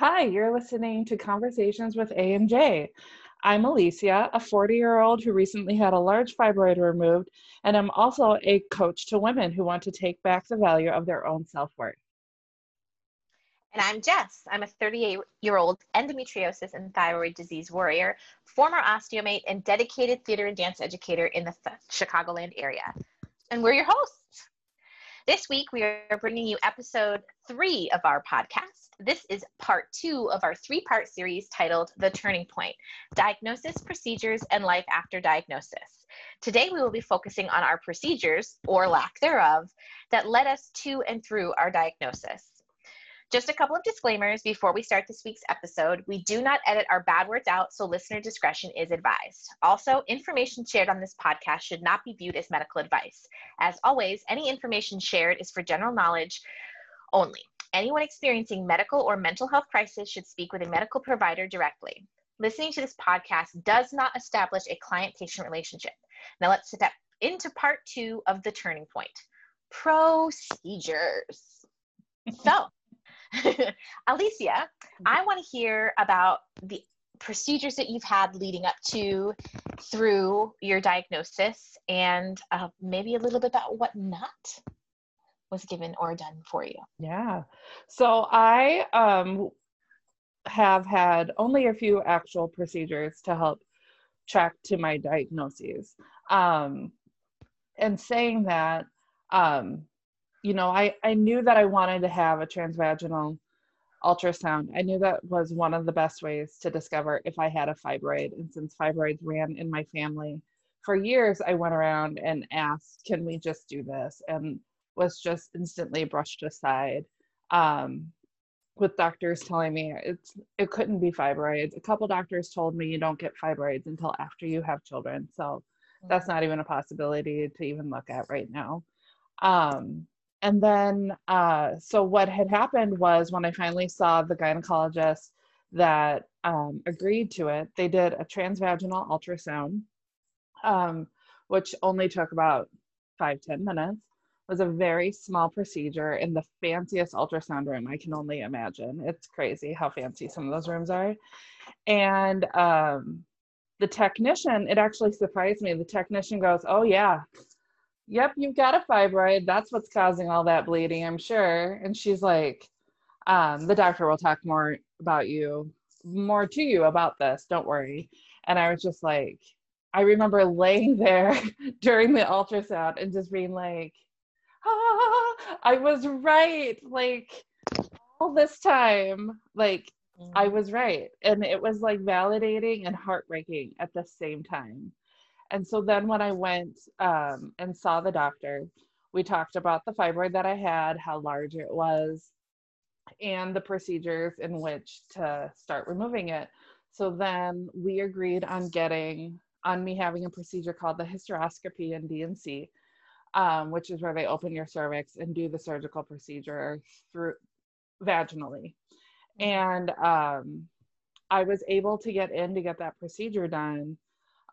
Hi, you're listening to Conversations with A and J. I'm Alicia, a 40 year old who recently had a large fibroid removed, and I'm also a coach to women who want to take back the value of their own self worth. And I'm Jess. I'm a 38 year old endometriosis and thyroid disease warrior, former ostomate, and dedicated theater and dance educator in the Chicagoland area. And we're your hosts. This week, we are bringing you episode three of our podcast. This is part two of our three part series titled The Turning Point Diagnosis, Procedures, and Life After Diagnosis. Today, we will be focusing on our procedures, or lack thereof, that led us to and through our diagnosis. Just a couple of disclaimers before we start this week's episode. We do not edit our bad words out, so listener discretion is advised. Also, information shared on this podcast should not be viewed as medical advice. As always, any information shared is for general knowledge only. Anyone experiencing medical or mental health crisis should speak with a medical provider directly. Listening to this podcast does not establish a client patient relationship. Now, let's step into part two of the turning point procedures. So, Alicia, I want to hear about the procedures that you've had leading up to through your diagnosis and uh, maybe a little bit about what not was given or done for you. Yeah. So I um, have had only a few actual procedures to help track to my diagnoses. Um, and saying that, um, you know, I, I knew that I wanted to have a transvaginal ultrasound. I knew that was one of the best ways to discover if I had a fibroid. And since fibroids ran in my family for years, I went around and asked, can we just do this? And was just instantly brushed aside. Um, with doctors telling me it's it couldn't be fibroids. A couple doctors told me you don't get fibroids until after you have children. So that's not even a possibility to even look at right now. Um, and then uh, so what had happened was when i finally saw the gynecologist that um, agreed to it they did a transvaginal ultrasound um, which only took about five ten minutes. Was a very small procedure in the fanciest ultrasound room i can only imagine. It's crazy how fancy some of those rooms are. And um, the technician it actually surprised me. The technician goes oh yeah yep, you've got a fibroid. That's what's causing all that bleeding, I'm sure. And she's like, um, the doctor will talk more about you, more to you about this. Don't worry. And I was just like, I remember laying there during the ultrasound and just being like, ah, I was right. Like all this time, like I mm. was right. And it was like validating and heartbreaking at the same time. And so then when I went um, and saw the doctor, we talked about the fibroid that I had, how large it was, and the procedures in which to start removing it. So then we agreed on getting, on me having a procedure called the hysteroscopy D&C, um, which is where they open your cervix and do the surgical procedure through vaginally. Mm-hmm. And um, I was able to get in to get that procedure done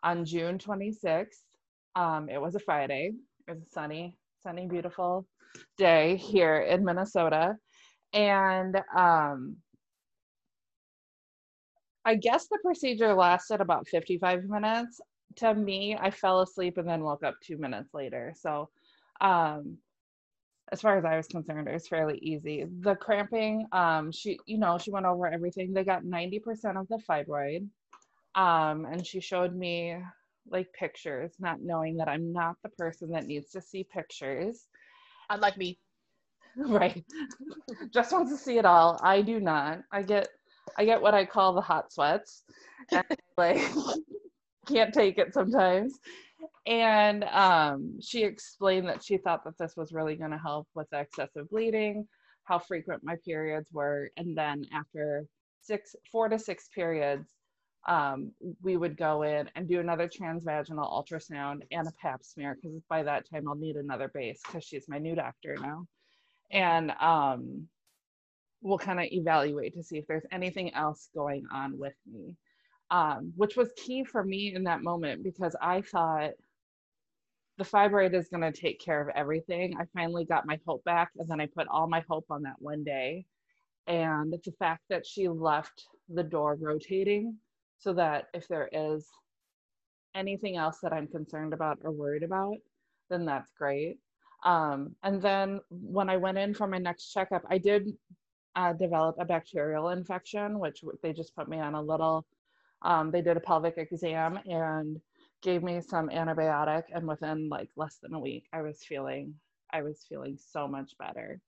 on June 26th. Um, it was a Friday. It was a sunny, sunny, beautiful day here in Minnesota. And um, I guess the procedure lasted about 55 minutes. To me, I fell asleep and then woke up two minutes later. So, um, as far as I was concerned, it was fairly easy. The cramping, um, she, you know, she went over everything. They got 90% of the fibroid um, and she showed me like pictures, not knowing that I'm not the person that needs to see pictures. Unlike me. Right. Just wants to see it all. I do not. I get I get what I call the hot sweats. And like can't take it sometimes. And um, she explained that she thought that this was really going to help with excessive bleeding, how frequent my periods were, and then after six, four to six periods, um, we would go in and do another transvaginal ultrasound and a pap smear because by that time I'll need another base because she's my new doctor now. And um, we'll kind of evaluate to see if there's anything else going on with me, um, which was key for me in that moment because I thought the fibroid is going to take care of everything. I finally got my hope back and then I put all my hope on that one day and the fact that she left the door rotating so that if there is anything else that I'm concerned about or worried about, then that's great. Um, and then when I went in for my next checkup, I did uh, develop a bacterial infection, which they just put me on a little, um, they did a pelvic exam and gave me some antibiotic. And within like less than a week, I was feeling, I was feeling so much better.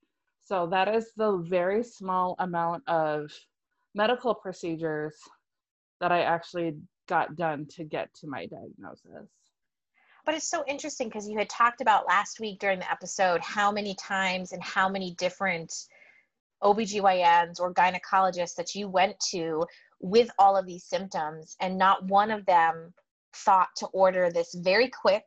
So that is the very small amount of medical procedures that I actually got done to get to my diagnosis. But it's so interesting because you had talked about last week during the episode how many times and how many different OBGYNs or gynecologists that you went to with all of these symptoms, and not one of them thought to order this very quick,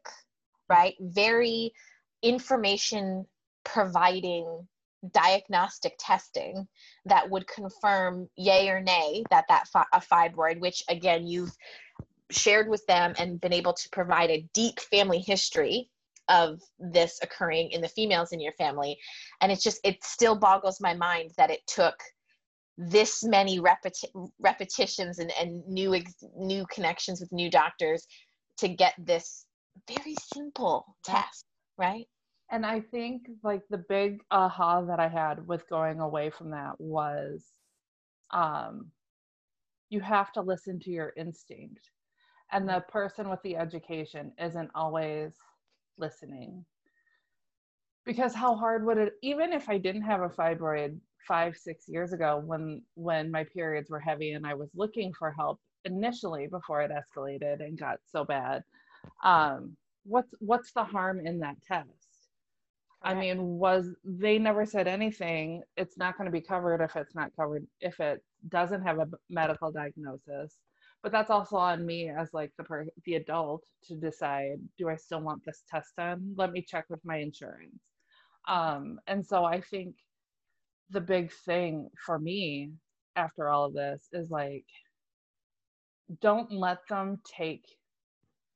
right? Very information providing diagnostic testing that would confirm yay or nay that that fi- a fibroid which again you've shared with them and been able to provide a deep family history of this occurring in the females in your family. And it's just it still boggles my mind that it took this many repeti- repetitions and, and new ex- new connections with new doctors to get this very simple test right and I think like the big aha that I had with going away from that was um you have to listen to your instinct. And the person with the education isn't always listening. Because how hard would it even if I didn't have a fibroid 5 6 years ago when when my periods were heavy and I was looking for help initially before it escalated and got so bad um what's what's the harm in that test I mean, was they never said anything. It's not going to be covered if it's not covered if it doesn't have a medical diagnosis. But that's also on me as like the per- the adult to decide: do I still want this test done? Let me check with my insurance. Um, and so I think the big thing for me after all of this is like, don't let them take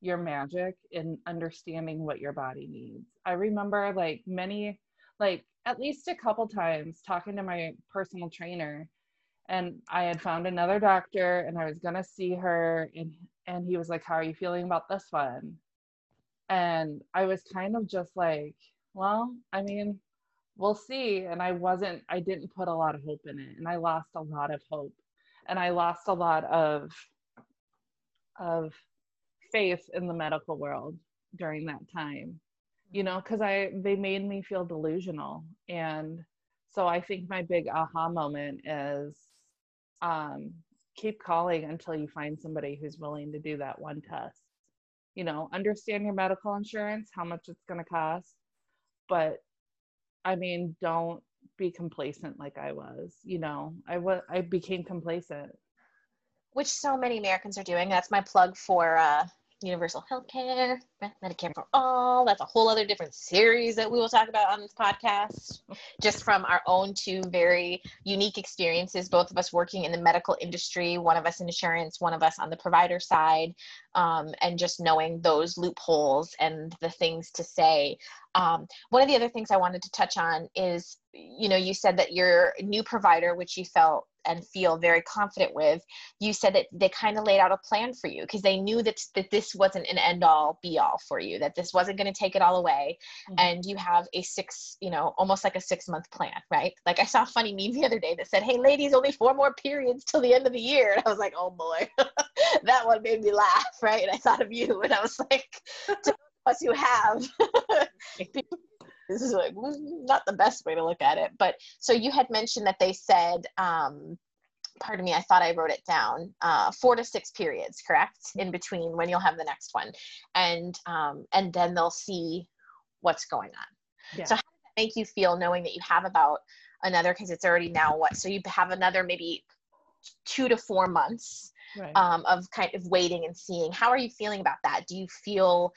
your magic in understanding what your body needs. I remember like many, like at least a couple times talking to my personal trainer and I had found another doctor and I was gonna see her and and he was like, How are you feeling about this one? And I was kind of just like, Well, I mean, we'll see. And I wasn't, I didn't put a lot of hope in it. And I lost a lot of hope. And I lost a lot of of faith in the medical world during that time you know because i they made me feel delusional. And so i think my big aha moment is um keep calling until you find somebody who's willing to do that one test. You know understand your medical insurance how much it's going to cost but i mean don't be complacent like i was you know? I was i became complacent. Which so many Americans are doing. That's my plug for uh, universal health care, Medicare for all. That's a whole other different series that we will talk about on this podcast. Just from our own two very unique experiences, both of us working in the medical industry, one of us in insurance, one of us on the provider side, um, and just knowing those loopholes and the things to say. Um, one of the other things I wanted to touch on is, you know, you said that your new provider, which you felt and feel very confident with you said that they kind of laid out a plan for you because they knew that, that this wasn't an end all be all for you that this wasn't going to take it all away mm-hmm. and you have a six you know almost like a six month plan right? Like i saw a funny meme the other day that said hey ladies only four more periods till the end of the year. And i was like oh boy. That one made me laugh right? And i thought of you and i was like to us who have this is like not the best way to look at it but so you had mentioned that they said um pardon me i thought i wrote it down uh, four to six periods correct? In between when you'll have the next one. And um, and then they'll see what's going on. Yeah. so how does that make you feel knowing that you have about another because it's already now what so you have another maybe two to four months right. um, of kind of waiting and seeing. How are you feeling about that? Do you feel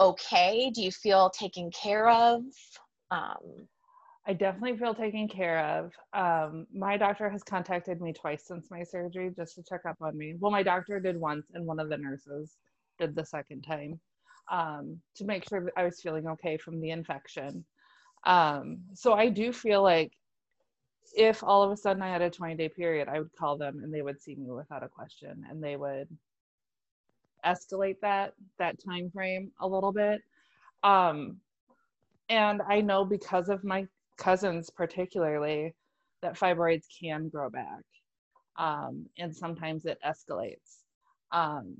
okay? Do you feel taken care of? Um, I definitely feel taken care of. Um, my doctor has contacted me twice since my surgery just to check up on me. Well, my doctor did once, and one of the nurses did the second time um, to make sure that I was feeling okay from the infection. Um, so I do feel like if all of a sudden I had a 20 day period, I would call them and they would see me without a question and they would escalate that that time frame a little bit. Um, and I know because of my cousins particularly that fibroids can grow back. Um, and sometimes it escalates. Um,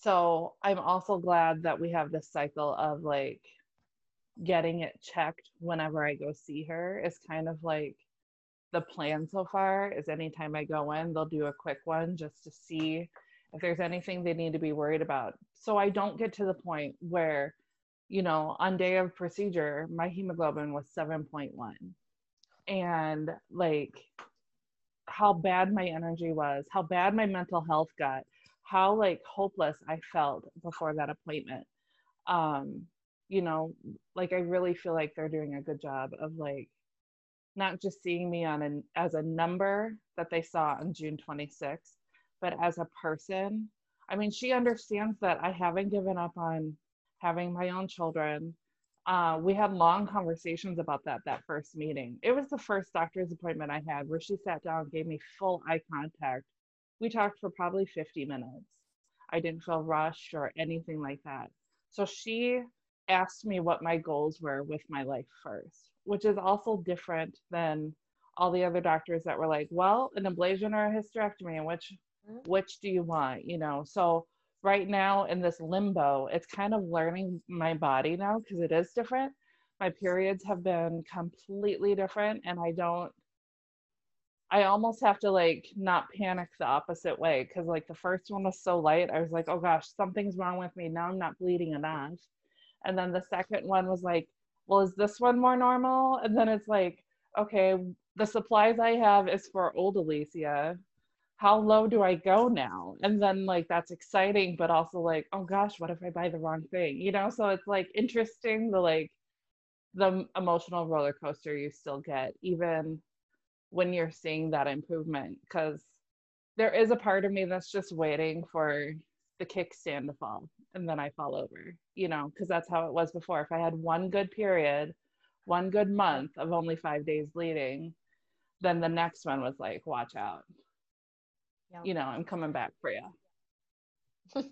so I'm also glad that we have this cycle of like getting it checked whenever I go see her is kind of like the plan so far is anytime I go in, they'll do a quick one just to see if there's anything they need to be worried about. So I don't get to the point where, you know, on day of procedure, my hemoglobin was 7.1. And like how bad my energy was, how bad my mental health got, how like hopeless I felt before that appointment. Um, you know, like I really feel like they're doing a good job of like not just seeing me on an as a number that they saw on June 26th, but as a person. I mean, she understands that I haven't given up on having my own children. Uh, we had long conversations about that that first meeting. It was the first doctor's appointment I had where she sat down, gave me full eye contact. We talked for probably 50 minutes. I didn't feel rushed or anything like that. So she asked me what my goals were with my life first, which is also different than all the other doctors that were like, well, an ablation or a hysterectomy, and which mm-hmm. which do you want? You know, so right now in this limbo, it's kind of learning my body now because it is different. My periods have been completely different, and I don't I almost have to like not panic the opposite way because like the first one was so light. I was like, oh gosh, something's wrong with me. Now I'm not bleeding enough. And then the second one was like, well, is this one more normal? And then it's like, okay, the supplies I have is for old Alicia. How low do I go now? And then like that's exciting, but also like, oh gosh, what if I buy the wrong thing? You know, so it's like interesting the like the emotional roller coaster you still get, even when you're seeing that improvement. Cause there is a part of me that's just waiting for the kickstand to fall and then I fall over, you know, because that's how it was before. If I had one good period, one good month of only five days bleeding, then the next one was like, watch out. You know, I'm coming back for you. well,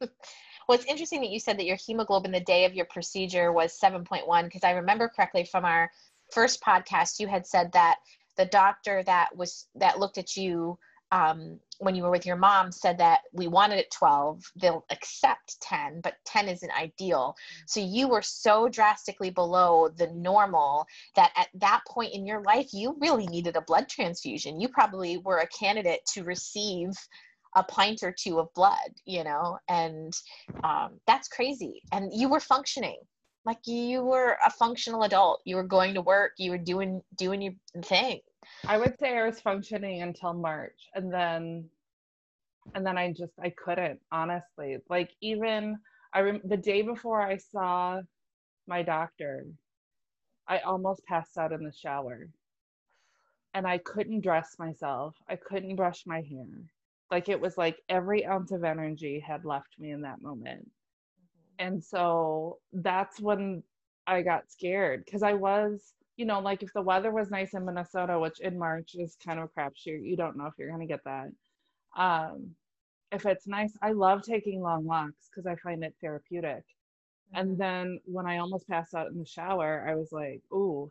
it's interesting that you said that your hemoglobin the day of your procedure was 7.1 because I remember correctly from our first podcast, you had said that the doctor that was that looked at you um, when you were with your mom said that we wanted it 12 they'll accept 10 but 10 isn't ideal. So you were so drastically below the normal that at that point in your life you really needed a blood transfusion. You probably were a candidate to receive a pint or two of blood you know and um, that's crazy. And you were functioning. Like you were a functional adult. You were going to work. You were doing doing your thing I would say I was functioning until March and then and then I just I couldn't honestly. Like even I rem- the day before I saw my doctor, I almost passed out in the shower. And I couldn't dress myself. I couldn't brush my hair. Like it was like every ounce of energy had left me in that moment. Mm-hmm. And so that's when I got scared because I was you know, like if the weather was nice in Minnesota, which in March is kind of a crapshoot, you don't know if you're going to get that. Um, if it's nice, I love taking long walks because I find it therapeutic. Mm-hmm. And then when I almost passed out in the shower, I was like, ooh,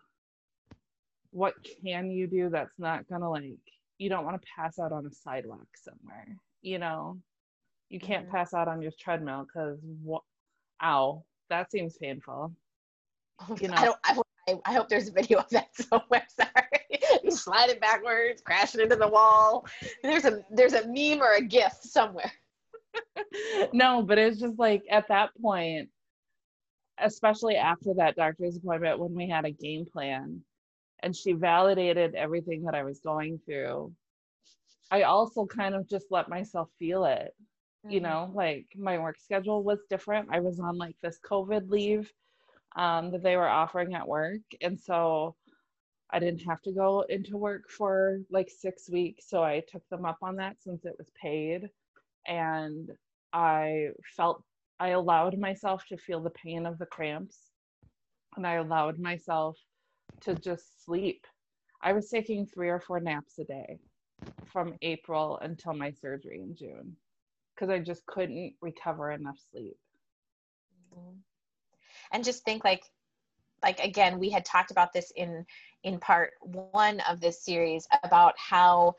what can you do that's not going to like, you don't want to pass out on a sidewalk somewhere, you know? You can't mm-hmm. pass out on your treadmill because, what, ow, that seems painful. You know, I don't, I I, I hope there's a video of that somewhere. Sorry, you slide it backwards, crashing into the wall. There's a there's a meme or a GIF somewhere. no, but it's just like at that point, especially after that doctor's appointment when we had a game plan and she validated everything that I was going through. I also kind of just let myself feel it. Mm-hmm. You know, like my work schedule was different. I was on like this COVID leave um, that they were offering at work. And so I didn't have to go into work for like six weeks. So I took them up on that since it was paid. And I felt, I allowed myself to feel the pain of the cramps. And I allowed myself to just sleep. I was taking three or four naps a day from April until my surgery in June because I just couldn't recover enough sleep. Mm-hmm. And just think like like again we had talked about this in in part 1 of this series about how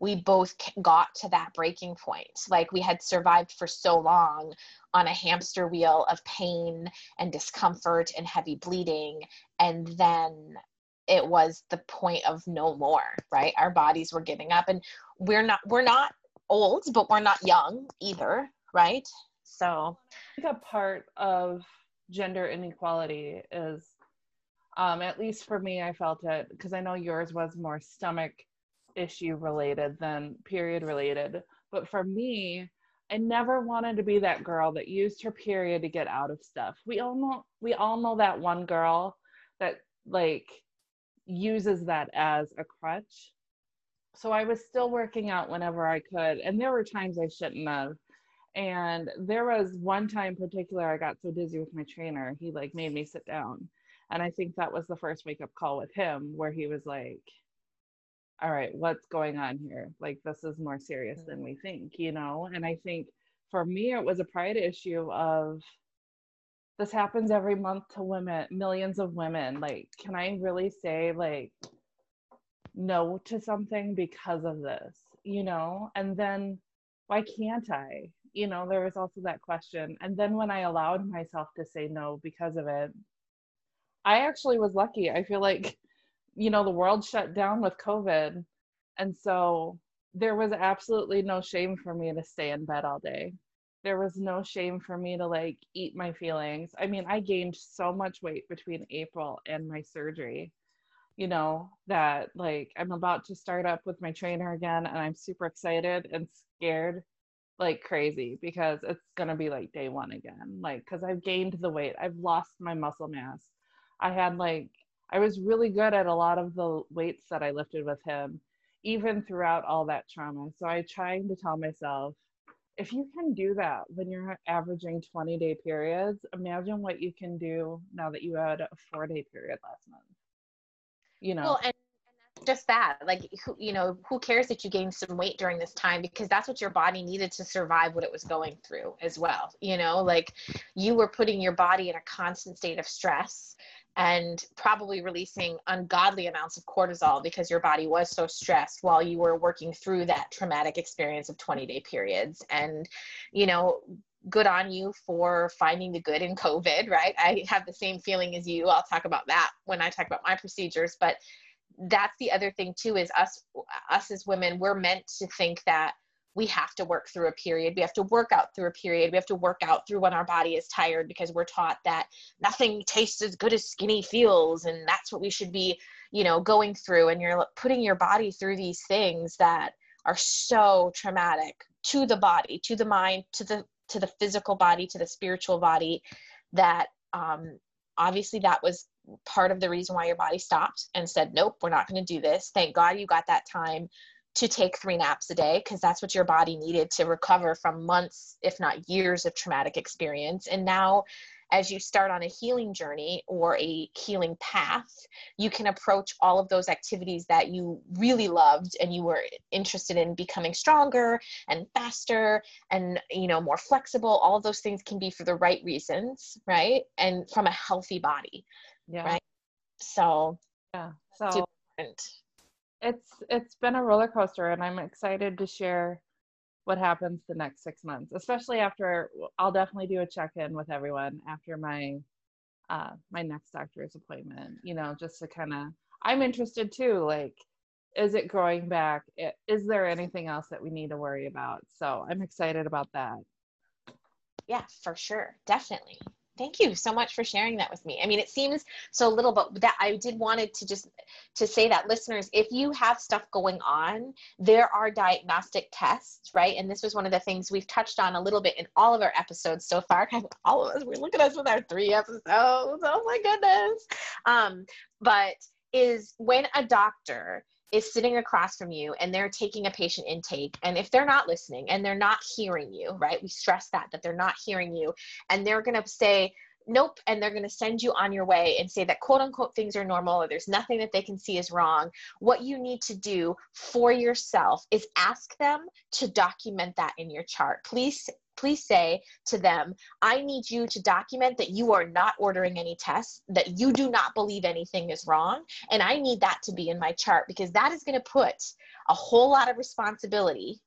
we both got to that breaking point. Like we had survived for so long on a hamster wheel of pain and discomfort and heavy bleeding. And then it was the point of no more, right? Our bodies were giving up. And we're not, we're not old, but we're not young either, right? So I think a part of gender inequality is um, at least for me, I felt it because I know yours was more stomach issue related than period related. But for me, I never wanted to be that girl that used her period to get out of stuff. We all know we all know that one girl that like uses that as a crutch. So I was still working out whenever I could and there were times I shouldn't have. And there was one time particular I got so dizzy with my trainer, he like made me sit down. And I think that was the first wake up call with him where he was like all right, what's going on here? Like, this is more serious than we mm. think, you know? And I think for me, it was a pride issue of this happens every month to women, millions of women. Like, can I really say, like, no to something because of this, you know? And then why can't I? You know, there was also that question. And then when I allowed myself to say no because of it, I actually was lucky. I feel like you know the world shut down with covid and so there was absolutely no shame for me to stay in bed all day there was no shame for me to like eat my feelings i mean i gained so much weight between april and my surgery you know that like i'm about to start up with my trainer again and i'm super excited and scared like crazy because it's to be like day one again like because i've gained the weight i've lost my muscle mass i had like I was really good at a lot of the weights that I lifted with him, even throughout all that trauma. So I'm trying to tell myself, if you can do that when you're averaging 20 day periods, imagine what you can do now that you had a four day period last month. You know. Well, and just that, like, who, you know, who cares that you gained some weight during this time because that's what your body needed to survive what it was going through as well. You know, like you were putting your body in a constant state of stress and probably releasing ungodly amounts of cortisol because your body was so stressed while you were working through that traumatic experience of 20 day periods. And you know good on you for finding the good in covid right? I have the same feeling as you. I'll talk about that when i talk about my procedures but that's the other thing too is us us as women we're meant to think that we have to work through a period. We have to work out through a period. We have to work out through when our body is tired because we're taught that nothing tastes as good as skinny feels. And that's what we should be, you know, going through. And you're putting your body through these things that are so traumatic to the body, to the mind, to the to the physical body, to the spiritual body, that um, obviously that was part of the reason why your body stopped and said, nope, we're not going to do this. Thank God you got that time to take three naps a day because that's what your body needed to recover from months, if not years, of traumatic experience. And now, as you start on a healing journey or a healing path, you can approach all of those activities that you really loved and you were interested in becoming stronger and faster and you know more flexible. All of those things can be for the right reasons, right? And from a healthy body, yeah. right? So yeah, so different. it's it's been a roller coaster and i'm excited to share what happens the next six months especially after i'll definitely do a check-in with everyone after my uh my next doctor's appointment you know just to kind of i'm interested too like is it growing back? Is there anything else that we need to worry about? So i'm excited about that. Yeah for sure. Definitely thank you so much for sharing that with me. I mean it seems so little but that i did wanted to just to say that listeners if you have stuff going on there are diagnostic tests right? And this was one of the things we've touched on a little bit in all of our episodes so far. All of us we look at us with our three episodes. Oh my goodness. Um but is when a doctor is sitting across from you and they're taking a patient intake. And if they're not listening and they're not hearing you right we stress that that they're not hearing you. And they're going to say nope and they're going to send you on your way and say that quote unquote things are normal or there's nothing that they can see is wrong. What you need to do for yourself is ask them to document that in your chart. Please please say to them i need you to document that you are not ordering any tests that you do not believe anything is wrong and i need that to be in my chart because that is going to put a whole lot of responsibility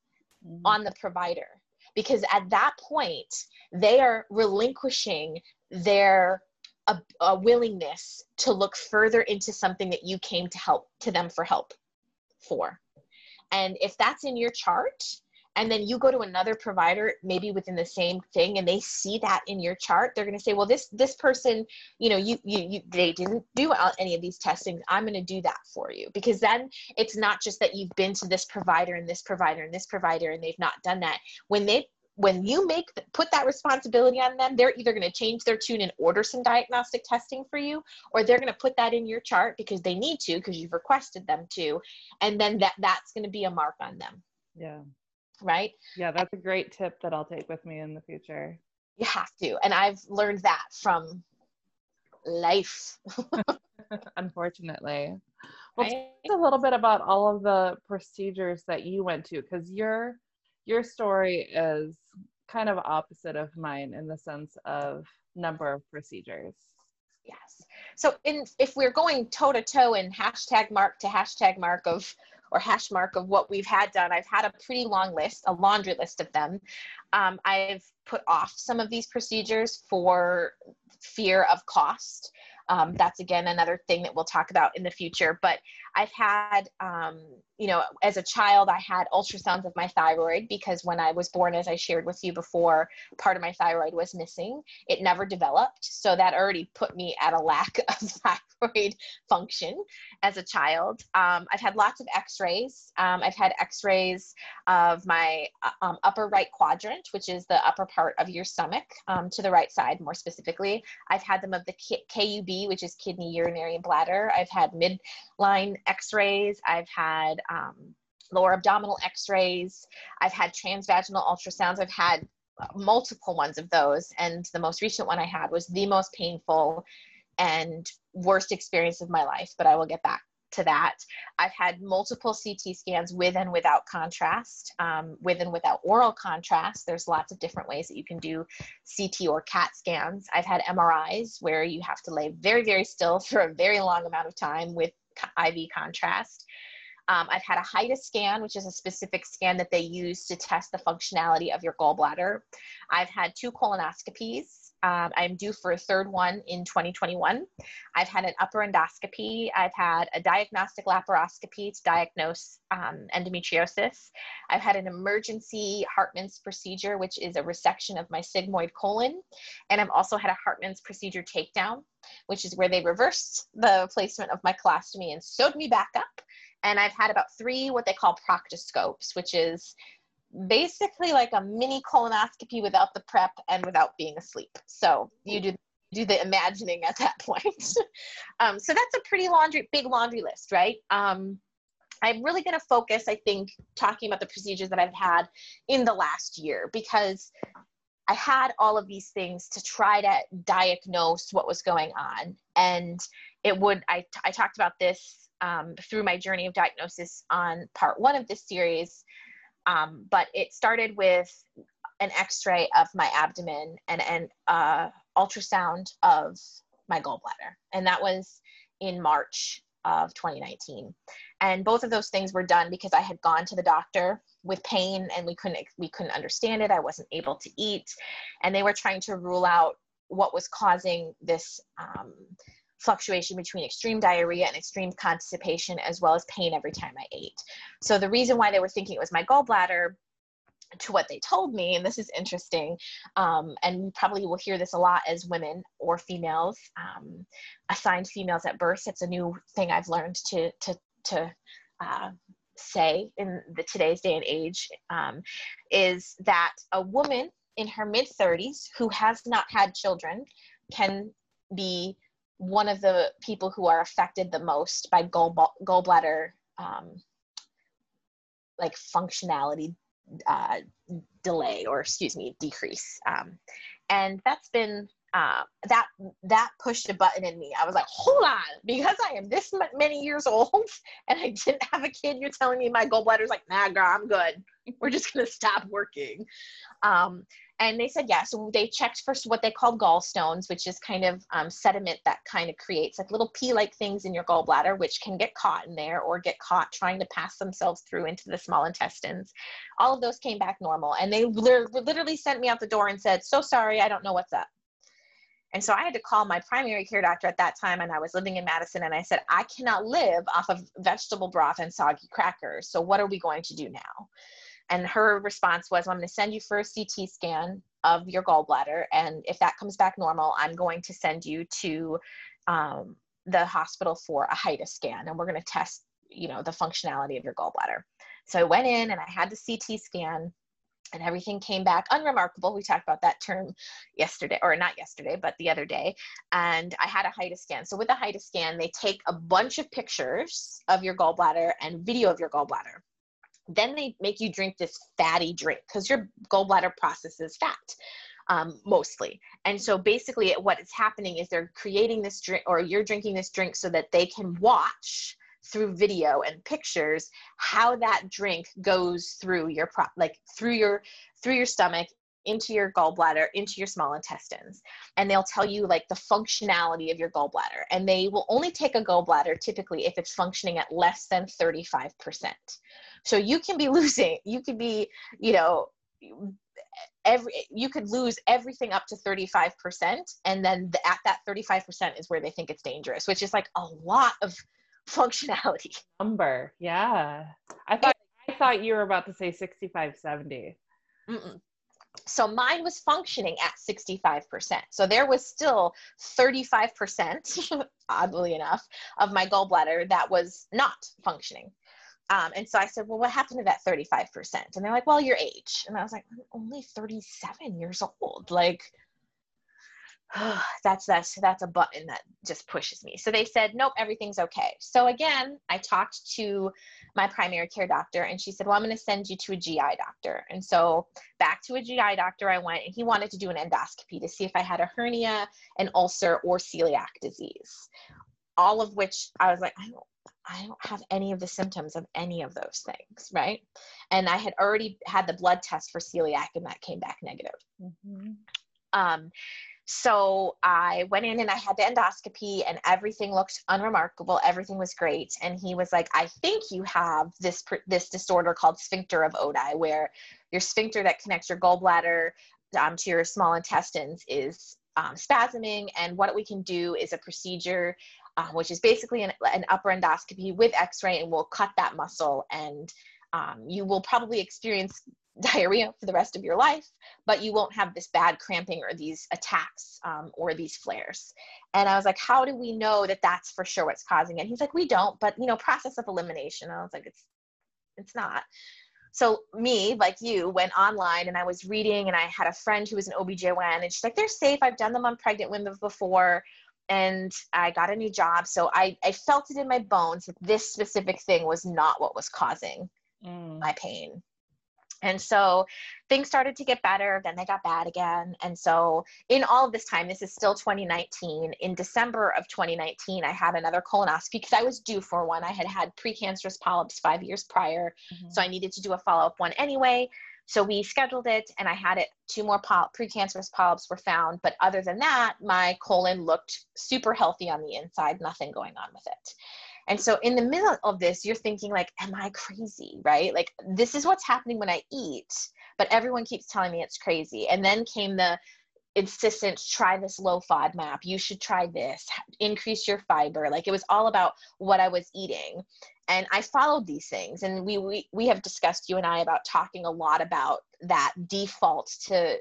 mm-hmm. on the provider because at that point they are relinquishing their a, a, willingness to look further into something that you came to help to them for help for and if that's in your chart and then you go to another provider maybe within the same thing and they see that in your chart they're going to say well this this person you know you you, you they didn't do any of these testings. I'm going to do that for you. Because then it's not just that you've been to this provider and this provider and this provider and they've not done that. When they when you make put that responsibility on them they're either going to change their tune and order some diagnostic testing for you or they're going to put that in your chart because they need to because you've requested them to and then that that's going to be a mark on them. Yeah right yeah that's a great tip that i'll take with me in the future you have to and i've learned that from life unfortunately well right? a little bit about all of the procedures that you went to because you're your story is kind of opposite of mine in the sense of number of procedures. Yes. So in if we're going toe to toe in hashtag mark to hashtag mark of or hash mark of what we've had done, I've had a pretty long list, a laundry list of them. Um, I've put off some of these procedures for fear of cost. Um, that's again another thing that we'll talk about in the future. But I've had, um, you know, as a child, I had ultrasounds of my thyroid because when I was born, as I shared with you before, part of my thyroid was missing. It never developed. So that already put me at a lack of thyroid function as a child. Um, I've had lots of x rays. Um, I've had x rays of my uh, um, upper right quadrant, which is the upper part of your stomach um, to the right side, more specifically. I've had them of the KUB, which is kidney, urinary, and bladder. I've had midline x-rays. I've had um, lower abdominal x-rays. I've had transvaginal ultrasounds. I've had multiple ones of those. And the most recent one i had was the most painful and worst experience of my life but i will get back to that. I've had multiple ct scans with and without contrast um, with and without oral contrast. There's lots of different ways that you can do ct or cat scans. I've had mris where you have to lay very very still for a very long amount of time with IV contrast. Um, I've had a HIDA scan, which is a specific scan that they use to test the functionality of your gallbladder. I've had two colonoscopies. Um, I'm due for a third one in 2021. I've had an upper endoscopy. I've had a diagnostic laparoscopy to diagnose um, endometriosis. I've had an emergency Hartmann's procedure, which is a resection of my sigmoid colon. And I've also had a Hartmann's procedure takedown, which is where they reversed the placement of my colostomy and sewed me back up. And I've had about three what they call proctoscopes, which is basically like a mini colonoscopy without the prep and without being asleep. So you do do the imagining at that point. um, so that's a pretty laundry, big laundry list, right? Um, I'm really going to focus, I think, talking about the procedures that I've had in the last year because I had all of these things to try to diagnose what was going on. And it would, I, I talked about this um, through my journey of diagnosis on part one of this series. Um, but it started with an x-ray of my abdomen and an uh, ultrasound of my gallbladder. And that was in March of 2019. And both of those things were done because I had gone to the doctor with pain and we couldn't we couldn't understand it. I wasn't able to eat, and they were trying to rule out what was causing this um, fluctuation between extreme diarrhea and extreme constipation, as well as pain every time I ate. So the reason why they were thinking it was my gallbladder to what they told me, and this is interesting, um, and you probably will hear this a lot as women or females, um, assigned females at birth. It's a new thing I've learned to to to uh, say in the today's day and age um, is that a woman in her mid 30s who has not had children can be one of the people who are affected the most by gall, gallbladder um, like functionality uh, delay or excuse me decrease um, and that's been uh, that that pushed a button in me. I was like, hold on, because I am this many years old and I didn't have a kid. You're telling me my gallbladder's like, nah, girl, I'm good. We're just gonna stop working. Um, and they said yeah. So they checked for what they called gallstones, which is kind of um, sediment that kind of creates like little pea-like things in your gallbladder, which can get caught in there or get caught trying to pass themselves through into the small intestines. All of those came back normal, and they literally sent me out the door and said, "So sorry, I don't know what's up." And so I had to call my primary care doctor at that time, and I was living in Madison, and I said, I cannot live off of vegetable broth and soggy crackers. So what are we going to do now? And her response was, I'm going to send you for a CT scan of your gallbladder. And if that comes back normal, I'm going to send you to um, the hospital for a HIDA scan. And we're going to test, you know, the functionality of your gallbladder. So I went in and I had the CT scan and everything came back unremarkable. We talked about that term yesterday, or not yesterday, but the other day. And I had a HIDA scan. So with a HIDA scan, they take a bunch of pictures of your gallbladder and video of your gallbladder. Then they make you drink this fatty drink because your gallbladder processes fat. Um, mostly. And so basically, what is happening is they're creating this drink, or you're drinking this drink so that they can watch through video and pictures how that drink goes through your pro- like through your through your stomach into your gallbladder into your small intestines and they'll tell you like the functionality of your gallbladder and they will only take a gallbladder typically if it's functioning at less than 35% so you can be losing you could be you know every you could lose everything up to 35% and then the, at that 35% is where they think it's dangerous which is like a lot of functionality. Number, yeah. I thought I thought you were about to say 65, 70. Mm-mm. So mine was functioning at 65%. So there was still 35%, oddly enough, of my gallbladder that was not functioning. Um, and so I said, well, what happened to that 35%? And they're like, well, your age. And I was like, I'm only 37 years old. Like, that's that's that's a button that just pushes me so they said nope everything's okay so again i talked to my primary care doctor and she said well i'm going to send you to a gi doctor and so back to a gi doctor i went and he wanted to do an endoscopy to see if i had a hernia an ulcer or celiac disease all of which i was like i don't I don't have any of the symptoms of any of those things, right? And I had already had the blood test for celiac, and that came back negative. Mm-hmm. Um, so I went in and I had the endoscopy and everything looked unremarkable. Everything was great. And he was like, I think you have this, this disorder called sphincter of Oddi, where your sphincter that connects your gallbladder um, to your small intestines is um, spasming. And what we can do is a procedure, uh, which is basically an, an upper endoscopy with x-ray and we'll cut that muscle and um, you will probably experience diarrhea for the rest of your life, but you won't have this bad cramping or these attacks um, or these flares. And I was like, how do we know that that's for sure what's causing it? He's like, we don't, but you know, process of elimination. And I was like, it's, it's not. So me, like you, went online and I was reading and I had a friend who was an OBGYN and she's like, they're safe. I've done them on pregnant women before. And I got a new job. So I, I felt it in my bones that this specific thing was not what was causing mm. my pain and so things started to get better, then they got bad again. And so, in all of this time, this is still 2019. In December of 2019, I had another colonoscopy because I was due for one. I had had precancerous polyps five years prior. Mm-hmm. So, I needed to do a follow up one anyway. So, we scheduled it and I had it. Two more poly- precancerous polyps were found. But other than that, my colon looked super healthy on the inside, nothing going on with it. And so in the middle of this, you're thinking like, am I crazy? Right? Like this is what's happening when I eat, but everyone keeps telling me it's crazy. And then came the insistent try this low FODMAP you should try this. Increase your fiber. Like it was all about what i was eating. And i followed these things. And we we, we have discussed you and i about talking a lot about that default to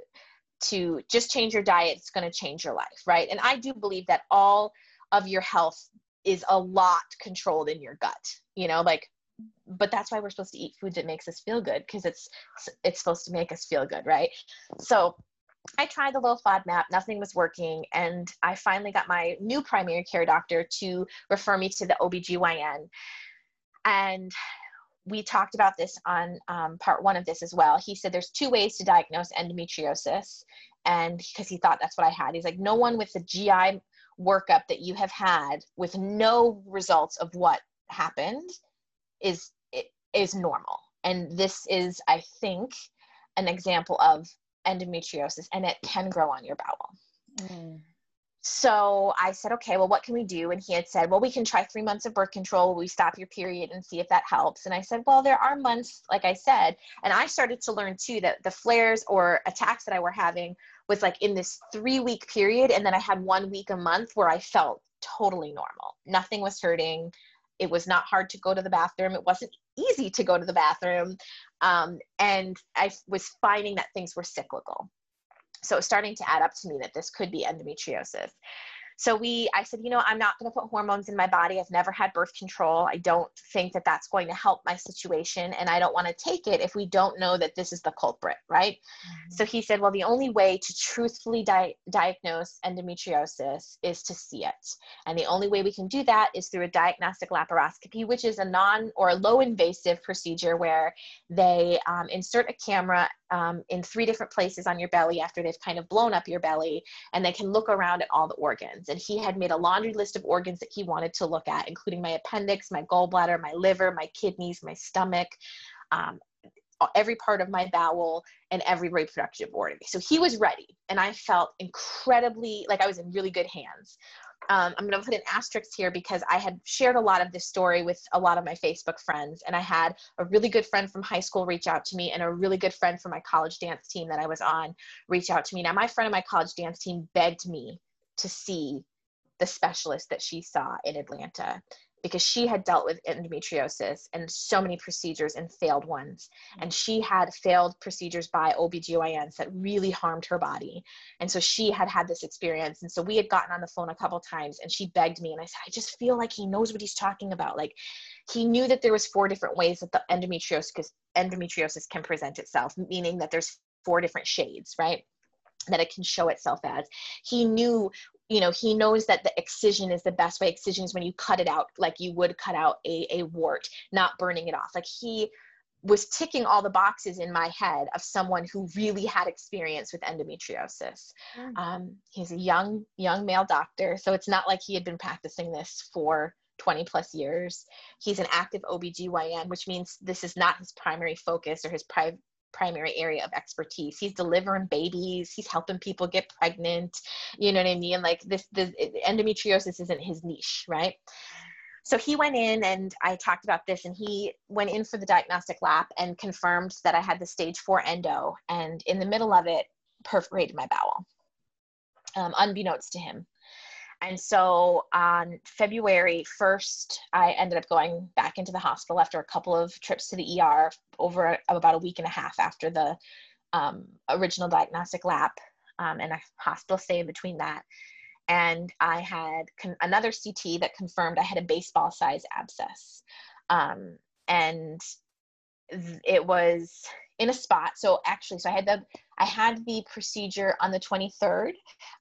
to just change your diet. It's going to change your life right? And i do believe that all of your health is a lot controlled in your gut you know like but that's why we're supposed to eat food that makes us feel good because it's it's supposed to make us feel good right so I tried the low FODMAP, nothing was working, and I finally got my new primary care doctor to refer me to the OBGYN. And we talked about this on um, part one of this as well. He said there's two ways to diagnose endometriosis, and because he thought that's what I had. He's like, no one with the GI workup that you have had with no results of what happened is is normal. And this is, I think, an example of endometriosis, and it can grow on your bowel. Mm so I said, okay, well, what can we do? And he had said, well, we can try three months of birth control. We stop your period and see if that helps. And I said, well, there are months, like I said, and I started to learn too that the flares or attacks that I were having was like in this three week period. And then I had one week a month where I felt totally normal. Nothing was hurting. It was not hard to go to the bathroom. It wasn't easy to go to the bathroom. Um, and I was finding that things were cyclical. So it's starting to add up to me that this could be endometriosis. So we, I said, you know, I'm not going to put hormones in my body. I've never had birth control. I don't think that that's going to help my situation. And I don't want to take it if we don't know that this is the culprit, right? Mm-hmm. So he said, well, the only way to truthfully di- diagnose endometriosis is to see it. And the only way we can do that is through a diagnostic laparoscopy, which is a non or low invasive procedure where they um, insert a camera um, in three different places on your belly after they've kind of blown up your belly, and they can look around at all the organs. And he had made a laundry list of organs that he wanted to look at, including my appendix, my gallbladder, my liver, my kidneys, my stomach. Um, every part of my bowel and every reproductive organ. So he was ready, and I felt incredibly like I was in really good hands um, I'm going to put an asterisk here because I had shared a lot of this story with a lot of my Facebook friends. And I had a really good friend from high school reach out to me, and a really good friend from my college dance team that I was on reach out to me. Now, my friend of my college dance team begged me to see the specialist that she saw in Atlanta because she had dealt with endometriosis and so many procedures and failed ones. And mm. she had failed procedures by OBGYNs that really harmed her body. And so she had had this experience. And so we had gotten on the phone a couple times and she begged me. And I said, I just feel like he knows what he's talking about. Like he knew that there was four different ways that the endometriosis, endometriosis can present itself, meaning that there's four different shades, right? That it can show itself as. He knew you know he knows that the excision is the best way excision is when you cut it out like you would cut out a, a wart not burning it off like he was ticking all the boxes in my head of someone who really had experience with endometriosis mm. um, he's a young young male doctor so it's not like he had been practicing this for 20 plus years he's an active obgyn which means this is not his primary focus or his pri- primary area of expertise. He's delivering babies, he's helping people get pregnant. You know what I mean? Like this, endometriosis isn't his niche, right? So he went in and I talked about this, and he went in for the diagnostic lap and confirmed that I had the stage four endo, and in the middle of it, perforated my bowel, um, unbeknownst to him. And so on February 1st, I ended up going back into the hospital after a couple of trips to the ER over about a week and a half after the um, original diagnostic lap um, and a hospital stay in between that. And I had con- another CT that confirmed I had a baseball size abscess. Um, and it was in a spot. So actually, so I had the I had the procedure on the 23rd,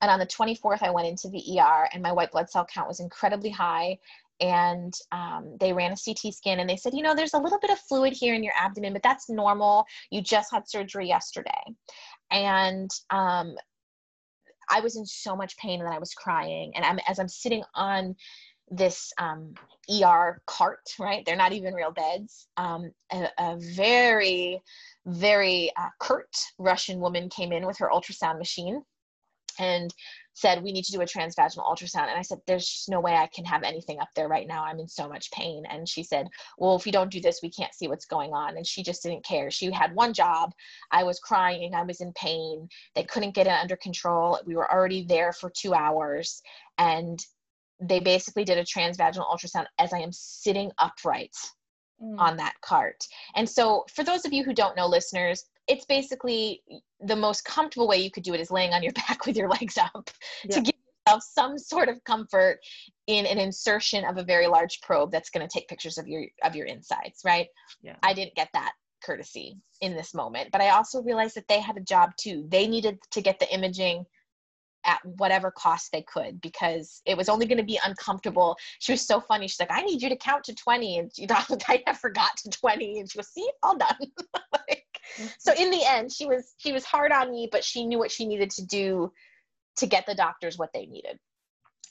and on the 24th I went into the ER, and my white blood cell count was incredibly high. And um, they ran a CT scan, and they said, you know, there's a little bit of fluid here in your abdomen, but that's normal. You just had surgery yesterday, and um, I was in so much pain, that I was crying. And I'm, as I'm sitting on this um, ER cart, right? They're not even real beds. Um, a, a, very, very uh, curt Russian woman came in with her ultrasound machine and said, We need to do a transvaginal ultrasound. And I said, There's just no way I can have anything up there right now. I'm in so much pain. And she said, Well, if you don't do this, we can't see what's going on. And she just didn't care. She had one job. I was crying. I was in pain. They couldn't get it under control. We were already there for two hours. And they basically did a transvaginal ultrasound as I am sitting upright mm. on that cart. And so, for those of you who don't know, listeners, it's basically the most comfortable way you could do it is laying on your back with your legs up yeah. to give yourself some sort of comfort in an insertion of a very large probe that's going to take pictures of your of your insides right yeah. i didn't get that courtesy in this moment but i also realized that they had a job too they needed to get the imaging at whatever cost they could because it was only going to be uncomfortable. She was so funny. She's like, I need you to count to 20. And you know, I forgot to 20. And she goes, see, all done. like, so in the end, she was, she was hard on me, but she knew what she needed to do to get the doctors what they needed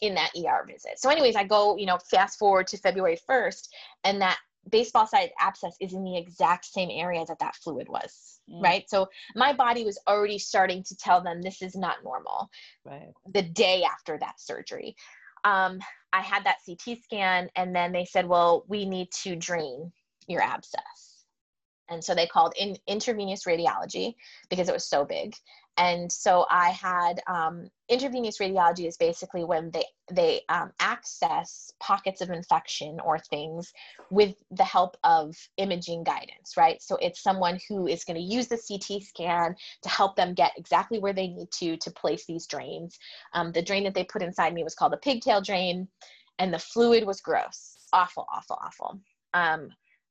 in that ER visit. So anyways, I go, you know, fast forward to February 1st and that baseball sized abscess is in the exact same area that that fluid was mm. right so my body was already starting to tell them this is not normal right. the day after that surgery um, i had that ct scan and then they said well we need to drain your abscess and so they called in intravenous radiology because it was so big and so I had um, intravenous radiology is basically when they they um, access pockets of infection or things with the help of imaging guidance, right? So it's someone who is going to use the CT scan to help them get exactly where they need to to place these drains. Um, the drain that they put inside me was called a pigtail drain, and the fluid was gross, awful, awful, awful.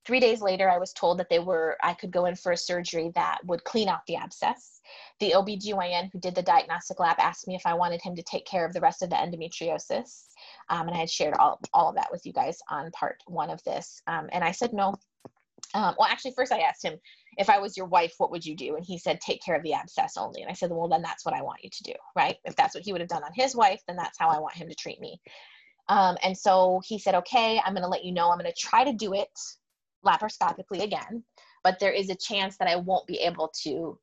Three days later, I was told that they were I could go in for a surgery that would clean out the abscess the OBGYN who did the diagnostic lap asked me if I wanted him to take care of the rest of the endometriosis. Um, and I had shared all, all of that with you guys on part one of this. Um, and I said no. Um, well, actually, first I asked him, if I was your wife, what would you do? And he said, take care of the abscess only. And I said, well, then that's what I want you to do, right? If that's what he would have done on his wife, then that's how I want him to treat me. Um, and so he said, okay, I'm going to let you know. I'm going to try to do it laparoscopically again, but there is a chance that I won't be able to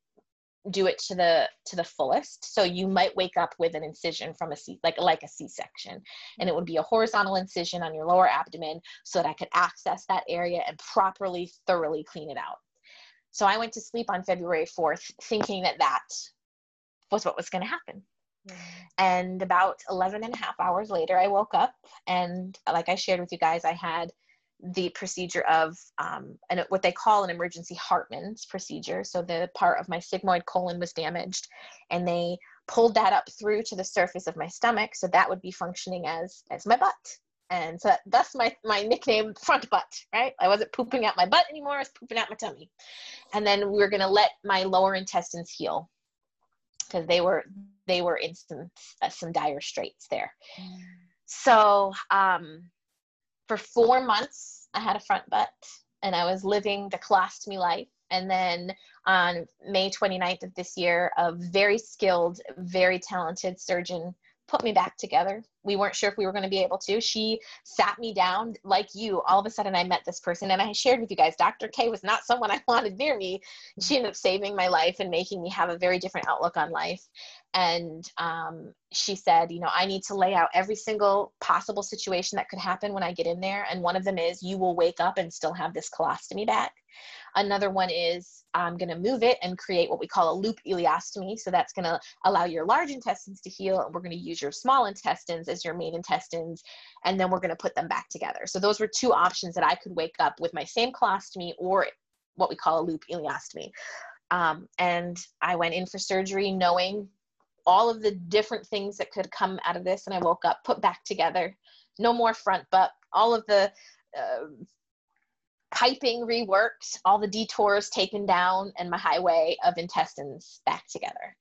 do it to the to the fullest. So you might wake up with an incision from a c like like a c-section and it would be a horizontal incision on your lower abdomen so that i could access that area and properly thoroughly clean it out. So i went to sleep on february 4th thinking that that was what was going to happen hmm. and about 11 and a half hours later i woke up and like i shared with you guys i had the procedure of um, an, what they call an emergency Hartmann's procedure. So the part of my sigmoid colon was damaged, and they pulled that up through to the surface of my stomach, so that would be functioning as as my butt. And so that's my my nickname, front butt. Right? I wasn't pooping out my butt anymore; I was pooping out my tummy. And then we were going to let my lower intestines heal because they were they were in some uh, some dire straits there. Mm. So um, for four months, I had a front butt and I was living the colostomy life. And then on May 29th of this year, a very skilled, very talented surgeon put me back together. We weren't sure if we were going to be able to. She sat me down like you. All of a sudden, I met this person, and I shared with you guys Dr. K was not someone I wanted near me. She ended up saving my life and making me have a very different outlook on life and um, she said you know i need to lay out every single possible situation that could happen when i get in there and one of them is you will wake up and still have this colostomy back another one is i'm going to move it and create what we call a loop ileostomy. So that's going to allow your large intestines to heal and we're going to use your small intestines as your main intestines and then we're going to put them back together. So those were two options that i could wake up with my same colostomy or what we call a loop ileostomy. Um, and i went in for surgery knowing all of the different things that could come out of this and i woke up put back together. No more front butt all of the uh, piping reworked all the detours taken down and my highway of intestines back together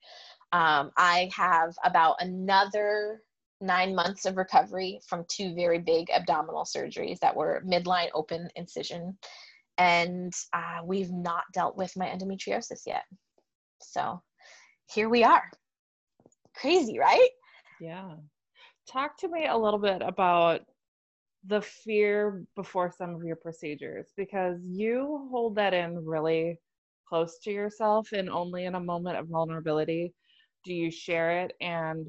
um, i have about another nine months of recovery from two very big abdominal surgeries that were midline open incision and uh, we've not dealt with my endometriosis yet so here we are crazy, right? Yeah. Talk to me a little bit about the fear before some of your procedures because you hold that in really close to yourself and only in a moment of vulnerability do you share it and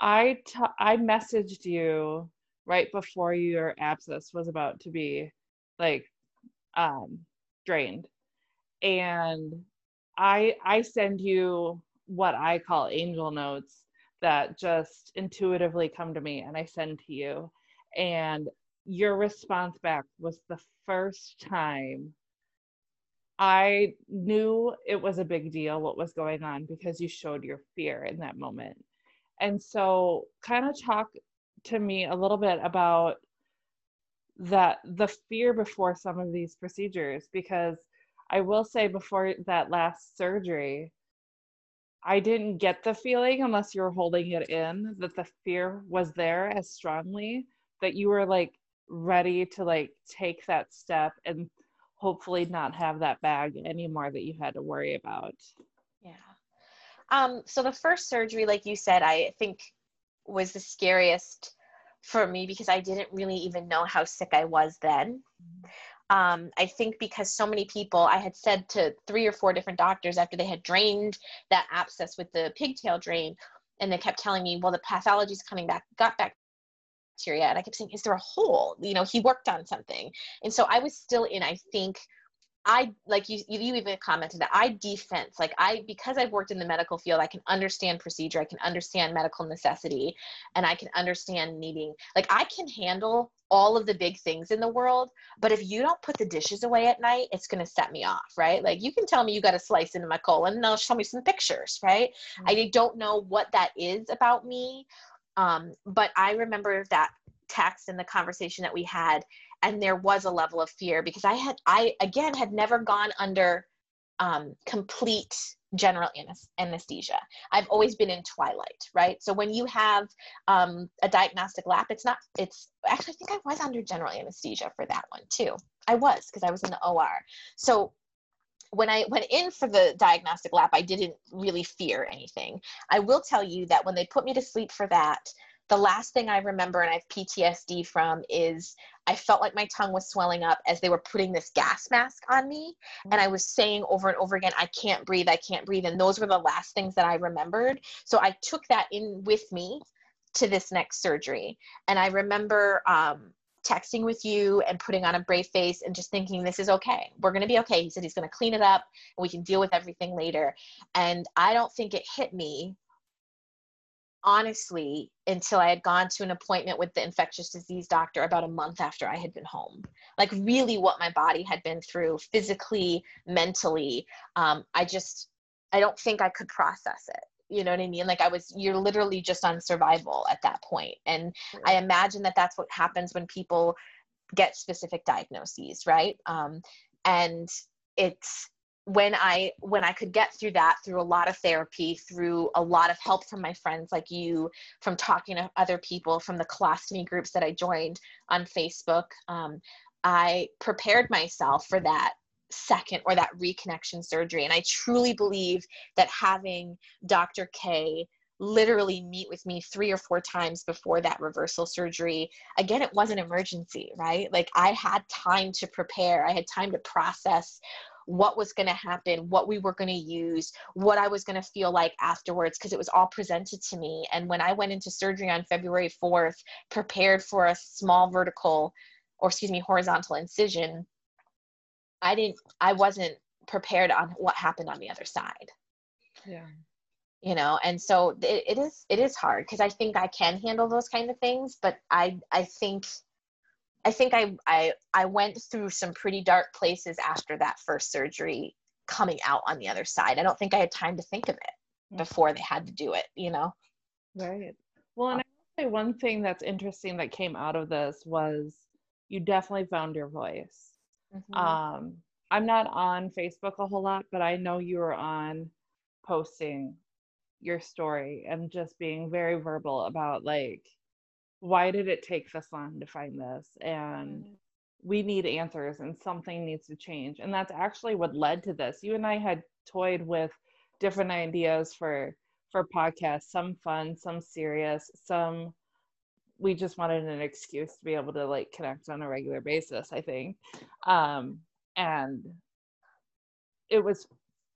I, t- I messaged you right before your abscess was about to be like um drained and i i send you what i call angel notes that just intuitively come to me and I send to you. And your response back was the first time I knew it was a big deal what was going on because you showed your fear in that moment. And so, kind of talk to me a little bit about that the fear before some of these procedures because I will say before that last surgery I didn't get the feeling, unless you were holding it in, that the fear was there as strongly that you were like ready to like take that step and hopefully not have that bag anymore that you had to worry about. Yeah. Um, so the first surgery, like you said, I think was the scariest for me because I didn't really even know how sick I was then. Um, I think because so many people, I had said to three or four different doctors after they had drained that abscess with the pigtail drain, and they kept telling me, well, the pathology is coming back, gut bacteria. And I kept saying, is there a hole? You know, he worked on something. And so I was still in, I think, I like you you even commented that I defense like I because I've worked in the medical field I can understand procedure I can understand medical necessity and I can understand needing like I can handle all of the big things in the world but if you don't put the dishes away at night it's going to set me off right like you can tell me you got a slice into my colon and they'll show me some pictures right mm-hmm. I don't know what that is about me um, but I remember that text and the conversation that we had and there was a level of fear because i had i again had never gone under um, complete general anesthesia. I've always been in twilight right? So when you have um, a diagnostic lap it's not it's actually i think i was under general anesthesia for that one too. I was because i was in the or so when I went in for the diagnostic lap, I didn't really fear anything. I will tell you that when they put me to sleep for that, the last thing I remember and I have PTSD from is I felt like my tongue was swelling up as they were putting this gas mask on me. And I was saying over and over again, I can't breathe, I can't breathe. And those were the last things that I remembered. So I took that in with me to this next surgery. And I remember um, texting with you and putting on a brave face and just thinking, this is okay. We're going to be okay. He said he's going to clean it up and we can deal with everything later. And I don't think it hit me honestly until I had gone to an appointment with the infectious disease doctor about a month after I had been home. Like, really, what my body had been through physically, mentally. Um, I just, I don't think I could process it. You know what I mean? Like, I was, you're literally just on survival at that point. And I imagine that that's what happens when people get specific diagnoses, right? Um, and it's, when i when i could get through that through a lot of therapy through a lot of help from my friends like you from talking to other people from the colostomy groups that i joined on facebook um, i prepared myself for that second or that reconnection surgery and i truly believe that having dr k literally meet with me three or four times before that reversal surgery. Again, it was an emergency, right? Like I had time to prepare, I had time to process what was going to happen, what we were going to use, what I was going to feel like afterwards, because it was all presented to me. And when I went into surgery on February 4th, prepared for a small vertical, or excuse me, horizontal incision, I didn't, I wasn't prepared on what happened on the other side. Yeah. You know, and so it, it is, it is hard because I think I can handle those kind of things, but I, I think I think I, I I went through some pretty dark places after that first surgery coming out on the other side. I don't think I had time to think of it before they had to do it, you know? Right. Well, and uh, I say one thing that's interesting that came out of this was you definitely found your voice. Mm-hmm. Um, I'm not on Facebook a whole lot, but I know you were on posting your story and just being very verbal about like why did it take this long to find this and mm-hmm. we need answers and something needs to change and that's actually what led to this you and i had toyed with different ideas for for podcasts some fun some serious some we just wanted an excuse to be able to like connect on a regular basis i think um and it was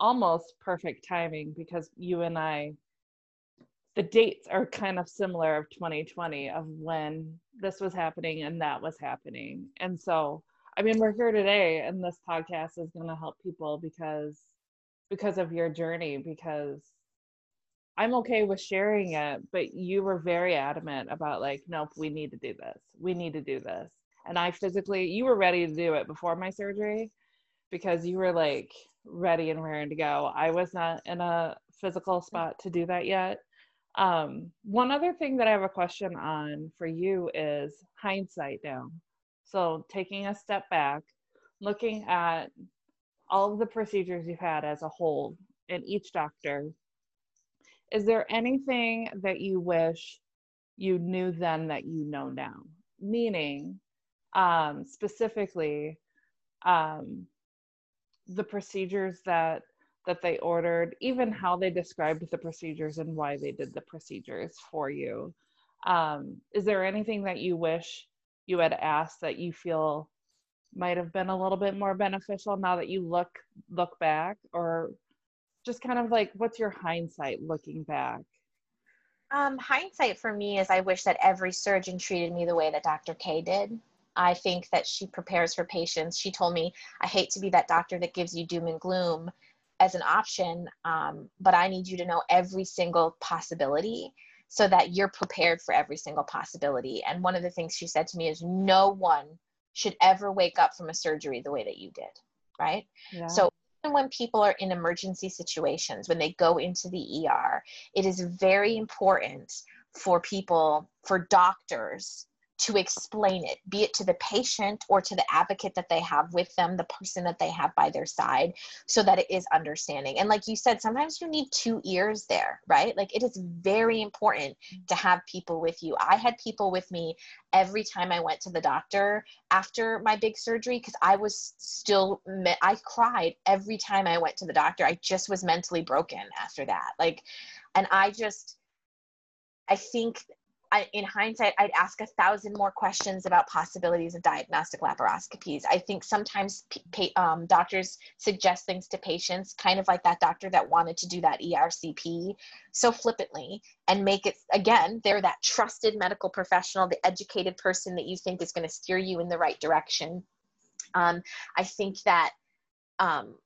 almost perfect timing because you and i the dates are kind of similar of 2020 of when this was happening and that was happening. And so, I mean, we're here today and this podcast is going to help people because because of your journey because I'm okay with sharing it, but you were very adamant about like, nope, we need to do this. We need to do this. And I physically, you were ready to do it before my surgery because you were like ready and raring to go. I was not in a physical spot to do that yet. Um, one other thing that I have a question on for you is hindsight now. So taking a step back, looking at all of the procedures you've had as a whole and each doctor, is there anything that you wish you knew then that you know now? Meaning, um, specifically, um, the procedures that that they ordered, even how they described the procedures and why they did the procedures for you. Um, is there anything that you wish you had asked that you feel might have been a little bit more beneficial now that you look look back, or just kind of like what's your hindsight looking back? Um, hindsight for me is I wish that every surgeon treated me the way that Dr. K did. I think that she prepares her patients. She told me, I hate to be that doctor that gives you doom and gloom as an option, um, but I need you to know every single possibility so that you're prepared for every single possibility. And one of the things she said to me is, no one should ever wake up from a surgery the way that you did, right? Yeah. So when people are in emergency situations, when they go into the ER, it is very important for people, for doctors to explain it, be it to the patient or to the advocate that they have with them, the person that they have by their side, so that it is understanding. And like you said, sometimes you need two ears there, right? Like it is very important to have people with you. I had people with me every time I went to the doctor after my big surgery because I was still, I cried every time I went to the doctor. I just was mentally broken after that. Like, and I just, I think I, in hindsight, I'd ask a thousand more questions about possibilities of diagnostic laparoscopies. I think sometimes um, doctors suggest things to patients, kind of like that doctor that wanted to do that ERCP so flippantly and make it, again, they're that trusted medical professional, the educated person that you think is going to steer you in the right direction. Um, I think that um,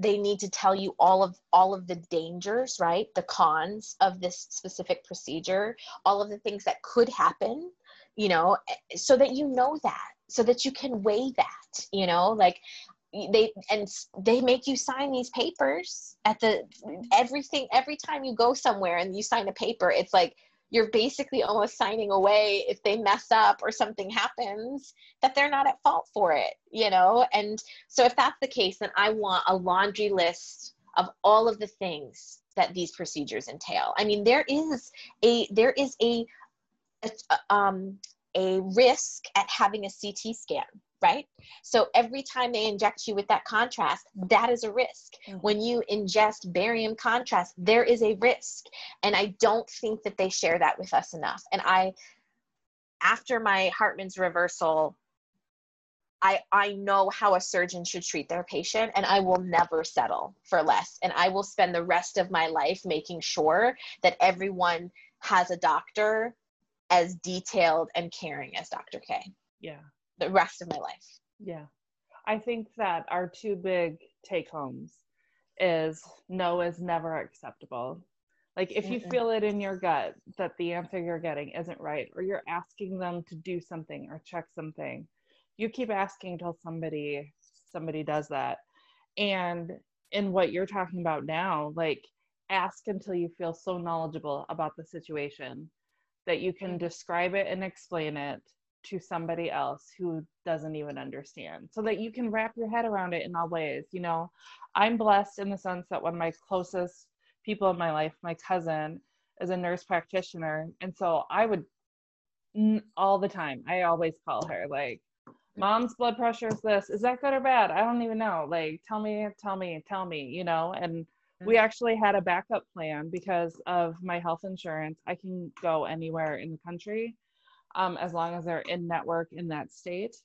they need to tell you all of all of the dangers right? The cons of this specific procedure all of the things that could happen you know so that you know that so that you can weigh that you know like they and they make you sign these papers at the everything every time you go somewhere and you sign a paper it's like you're basically almost signing away if they mess up or something happens that they're not at fault for it, you know? And so if that's the case, then I want a laundry list of all of the things that these procedures entail. I mean, there is a there is a, a um a risk at having a CT scan right? So every time they inject you with that contrast, that is a risk. Mm-hmm. When you ingest barium contrast, there is a risk. And I don't think that they share that with us enough. And I, after my Hartmann's reversal, I, I know how a surgeon should treat their patient and I will never settle for less. And I will spend the rest of my life making sure that everyone has a doctor as detailed and caring as Dr. K. Yeah the rest of my life. Yeah. I think that our two big take homes is no is never acceptable. Like if you Mm-mm. feel it in your gut that the answer you're getting isn't right, or you're asking them to do something or check something, you keep asking till somebody somebody does that. And in what you're talking about now, like ask until you feel so knowledgeable about the situation that you can mm. describe it and explain it to somebody else who doesn't even understand. So that you can wrap your head around it in all ways you know? I'm blessed in the sense that one of my closest people in my life my cousin is a nurse practitioner. And so i would all the time i always call her like mom's blood pressure is this is that good or bad? I don't even know. Like tell me tell me tell me you know? And we mm-hmm. actually had a backup plan because of my health insurance. I can go anywhere in the country um, as long as they're in network in that state.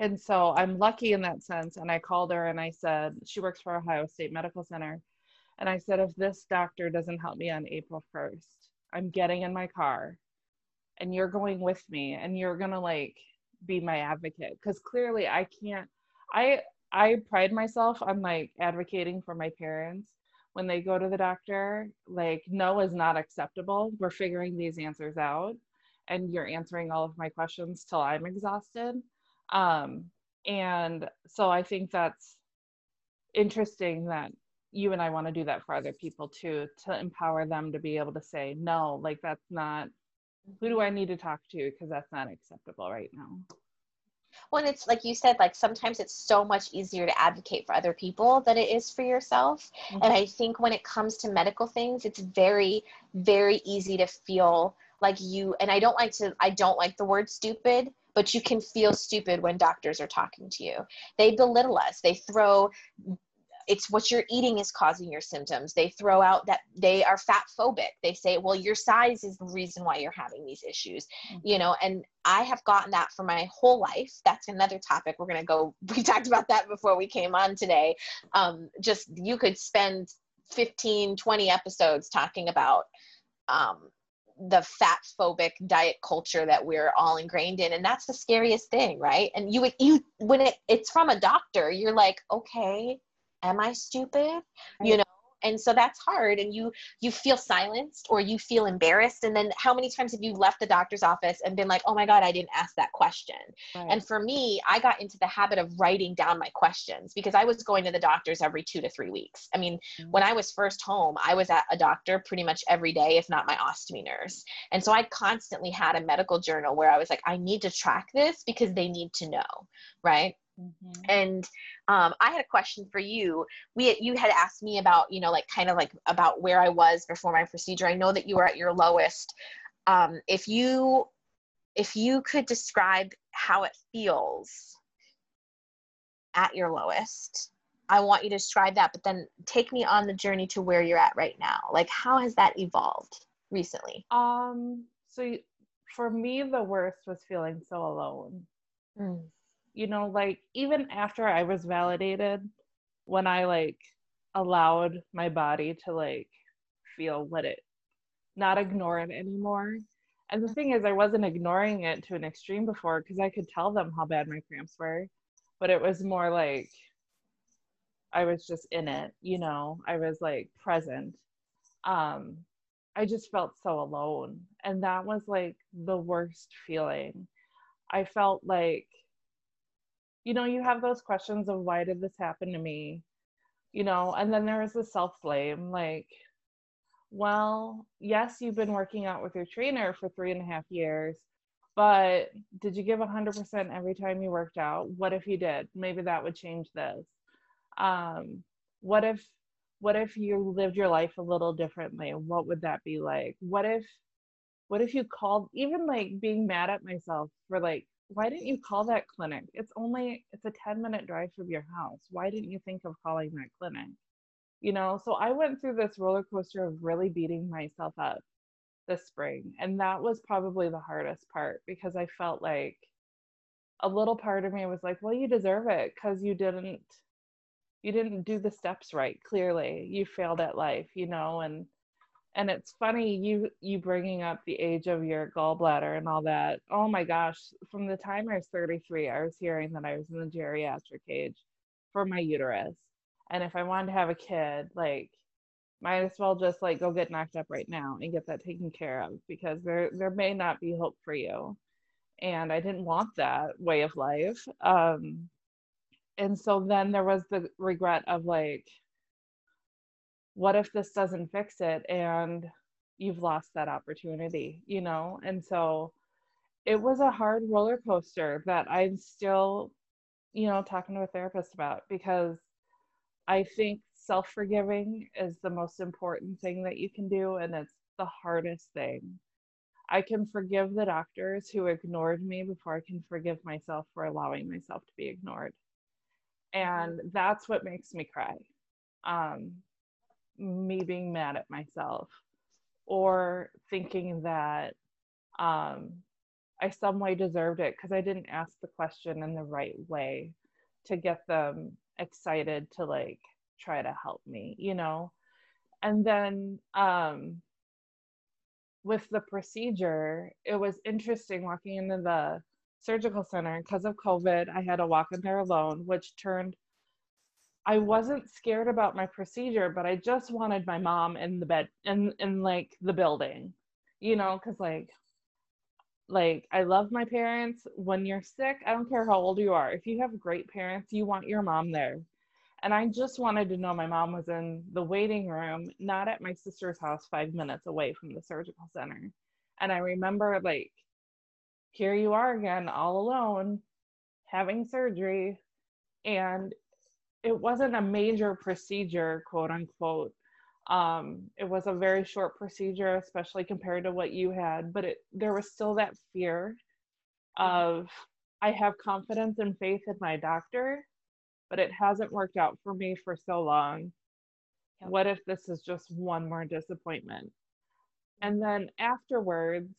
And so I'm lucky in that sense. And I called her and I said, she works for Ohio State Medical Center. And I said, if this doctor doesn't help me on April 1st, I'm getting in my car and you're going with me and you're going to like be my advocate. Cause clearly I can't, I, I pride myself on like advocating for my parents when they go to the doctor. Like, no is not acceptable. We're figuring these answers out and you're answering all of my questions till I'm exhausted. Um, and so I think that's interesting that you and I want to do that for other people too, to empower them to be able to say, no, like that's not, who do I need to talk to? Because that's not acceptable right now. When it's like you said, like sometimes it's so much easier to advocate for other people than it is for yourself. Mm-hmm. And I think when it comes to medical things, it's very, very easy to feel like you, and I don't like to, I don't like the word stupid, but you can feel stupid when doctors are talking to you. They belittle us, they throw it's what you're eating is causing your symptoms. They throw out that they are fat phobic. They say, well, your size is the reason why you're having these issues, mm-hmm. you know, and I have gotten that for my whole life. That's another topic. We're going to go, we talked about that before we came on today. Um, just you could spend 15, 20 episodes talking about um, the fat phobic diet culture that we're all ingrained in and that's the scariest thing right and you you when it it's from a doctor you're like okay am I stupid? Right. You know, and so that's hard and you you feel silenced or you feel embarrassed. And then how many times have you left the doctor's office and been like oh my god i didn't ask that question? Right. and for me i got into the habit of writing down my questions because i was going to the doctors every two to three weeks. I mean mm-hmm. when i was first home i was at a doctor pretty much every day if not my ostomy nurse. And so i constantly had a medical journal where i was like i need to track this because they need to know right Mm-hmm. And um, I had a question for you. We you had asked me about you know like kind of like about where I was before my procedure. I know that you were at your lowest. Um, if you if you could describe how it feels at your lowest, I want you to describe that. But then take me on the journey to where you're at right now. Like how has that evolved recently? Um. So for me, the worst was feeling so alone. Mm you know like even after i was validated when i like allowed my body to like feel what it not ignore it anymore. And the thing is i wasn't ignoring it to an extreme before because i could tell them how bad my cramps were. But it was more like i was just in it you know? I was like present. Um i just felt so alone. And that was like the worst feeling. I felt like you know, you have those questions of why did this happen to me? You know, and then there is the self blame like, well, yes, you've been working out with your trainer for three and a half years, but did you give 100% every time you worked out? What if you did? Maybe that would change this. Um, what if what if you lived your life a little differently what would that be like what if what if you called even like being mad at myself for like why didn't you call that clinic? It's only it's a 10 minute drive from your house. Why didn't you think of calling that clinic? You know, so I went through this roller coaster of really beating myself up this spring. And that was probably the hardest part because I felt like a little part of me was like, well, you deserve it because you didn't you didn't do the steps right clearly you failed at life you know and and it's funny you you bringing up the age of your gallbladder and all that. Oh my gosh from the time i was 33 i was hearing that i was in the geriatric age for my uterus. And if i wanted to have a kid like might as well just like go get knocked up right now and get that taken care of because there there may not be hope for you. And i didn't want that way of life. Um and so then there was the regret of like what if this doesn't fix it and you've lost that opportunity you know? And so it was a hard roller coaster that i'm still you know talking to a therapist about because i think self-forgiving is the most important thing that you can do and it's the hardest thing. I can forgive the doctors who ignored me before i can forgive myself for allowing myself to be ignored. And that's what makes me cry. Um, me being mad at myself or thinking that um, I some way deserved it because I didn't ask the question in the right way to get them excited to like try to help me, you know? And then um, with the procedure, it was interesting walking into the surgical center because of COVID. I had to walk in there alone, which turned I wasn't scared about my procedure, but I just wanted my mom in the bed in in like the building, you know, because like like I love my parents. When you're sick, I don't care how old you are. If you have great parents, you want your mom there. And I just wanted to know my mom was in the waiting room, not at my sister's house, five minutes away from the surgical center. And I remember like, here you are again, all alone having surgery and it wasn't a major procedure, quote unquote. Um, it was a very short procedure, especially compared to what you had, but it there was still that fear of I have confidence and faith in my doctor, but it hasn't worked out for me for so long. Yep. What if this is just one more disappointment? And then afterwards,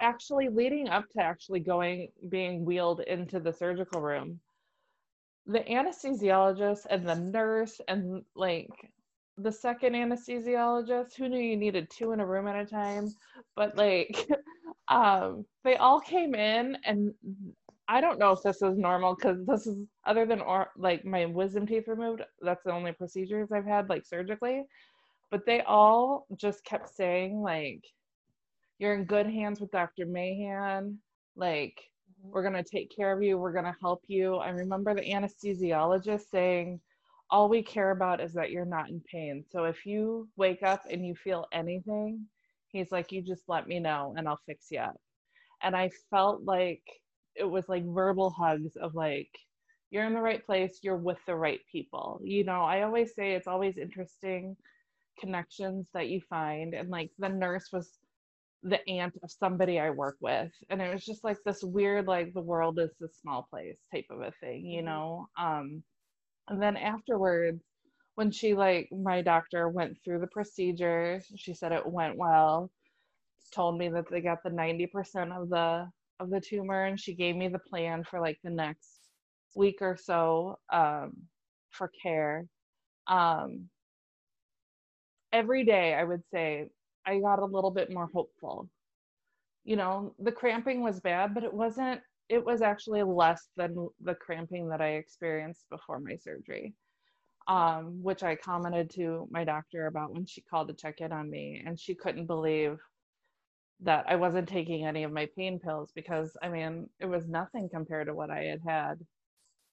actually leading up to actually going being wheeled into the surgical room, the anesthesiologist and the nurse and like the second anesthesiologist who knew you needed two in a room at a time but like um they all came in and i don't know if this is normal because this is other than or like my wisdom teeth removed that's the only procedures i've had like surgically but they all just kept saying like you're in good hands with dr mahan like we're going to take care of you we're going to help you. I remember the anesthesiologist saying all we care about is that you're not in pain. So if you wake up and you feel anything he's like you just let me know and i'll fix you up. And i felt like it was like verbal hugs of like you're in the right place you're with the right people. You know i always say it's always interesting connections that you find and like the nurse was the aunt of somebody I work with. And it was just like this weird, like the world is a small place type of a thing, you mm-hmm. know? Um, and then afterwards, when she like my doctor went through the procedure, she said it went well, told me that they got the 90% of the of the tumor and she gave me the plan for like the next week or so um, for care. Um, every day I would say I got a little bit more hopeful. You know, the cramping was bad, but it wasn't, it was actually less than the cramping that I experienced before my surgery, um, which I commented to my doctor about when she called to check in on me. And she couldn't believe that I wasn't taking any of my pain pills because, I mean, it was nothing compared to what I had had.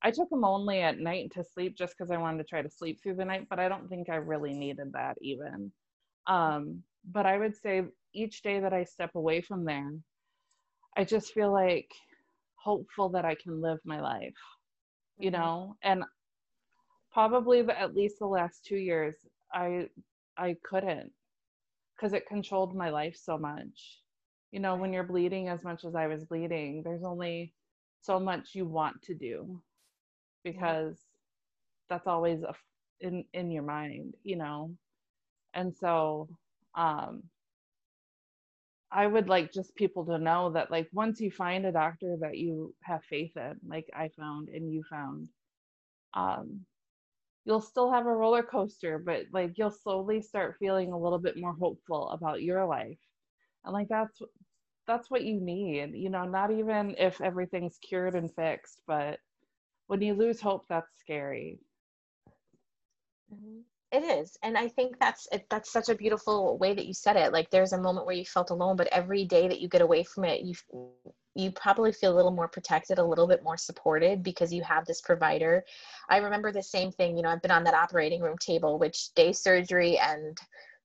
I took them only at night to sleep just because I wanted to try to sleep through the night, but I don't think I really needed that even. Um, but I would say each day that I step away from there, I just feel like hopeful that I can live my life, you mm-hmm. know, and probably the, at least the last two years, I I couldn't because it controlled my life so much. You know, when you're bleeding as much as I was bleeding, there's only so much you want to do because yeah. that's always a, in in your mind, you know. And so um, I would like just people to know that like once you find a doctor that you have faith in, like I found and you found, um, you'll still have a roller coaster, but like you'll slowly start feeling a little bit more hopeful about your life. And like that's that's what you need, you know, not even if everything's cured and fixed, but when you lose hope, that's scary. Mm-hmm. It is, and I think that's it, that's such a beautiful way that you said it. Like there's a moment where you felt alone, but every day that you get away from it, you you probably feel a little more protected, a little bit more supported because you have this provider. I remember the same thing. You know, I've been on that operating room table, which day surgery and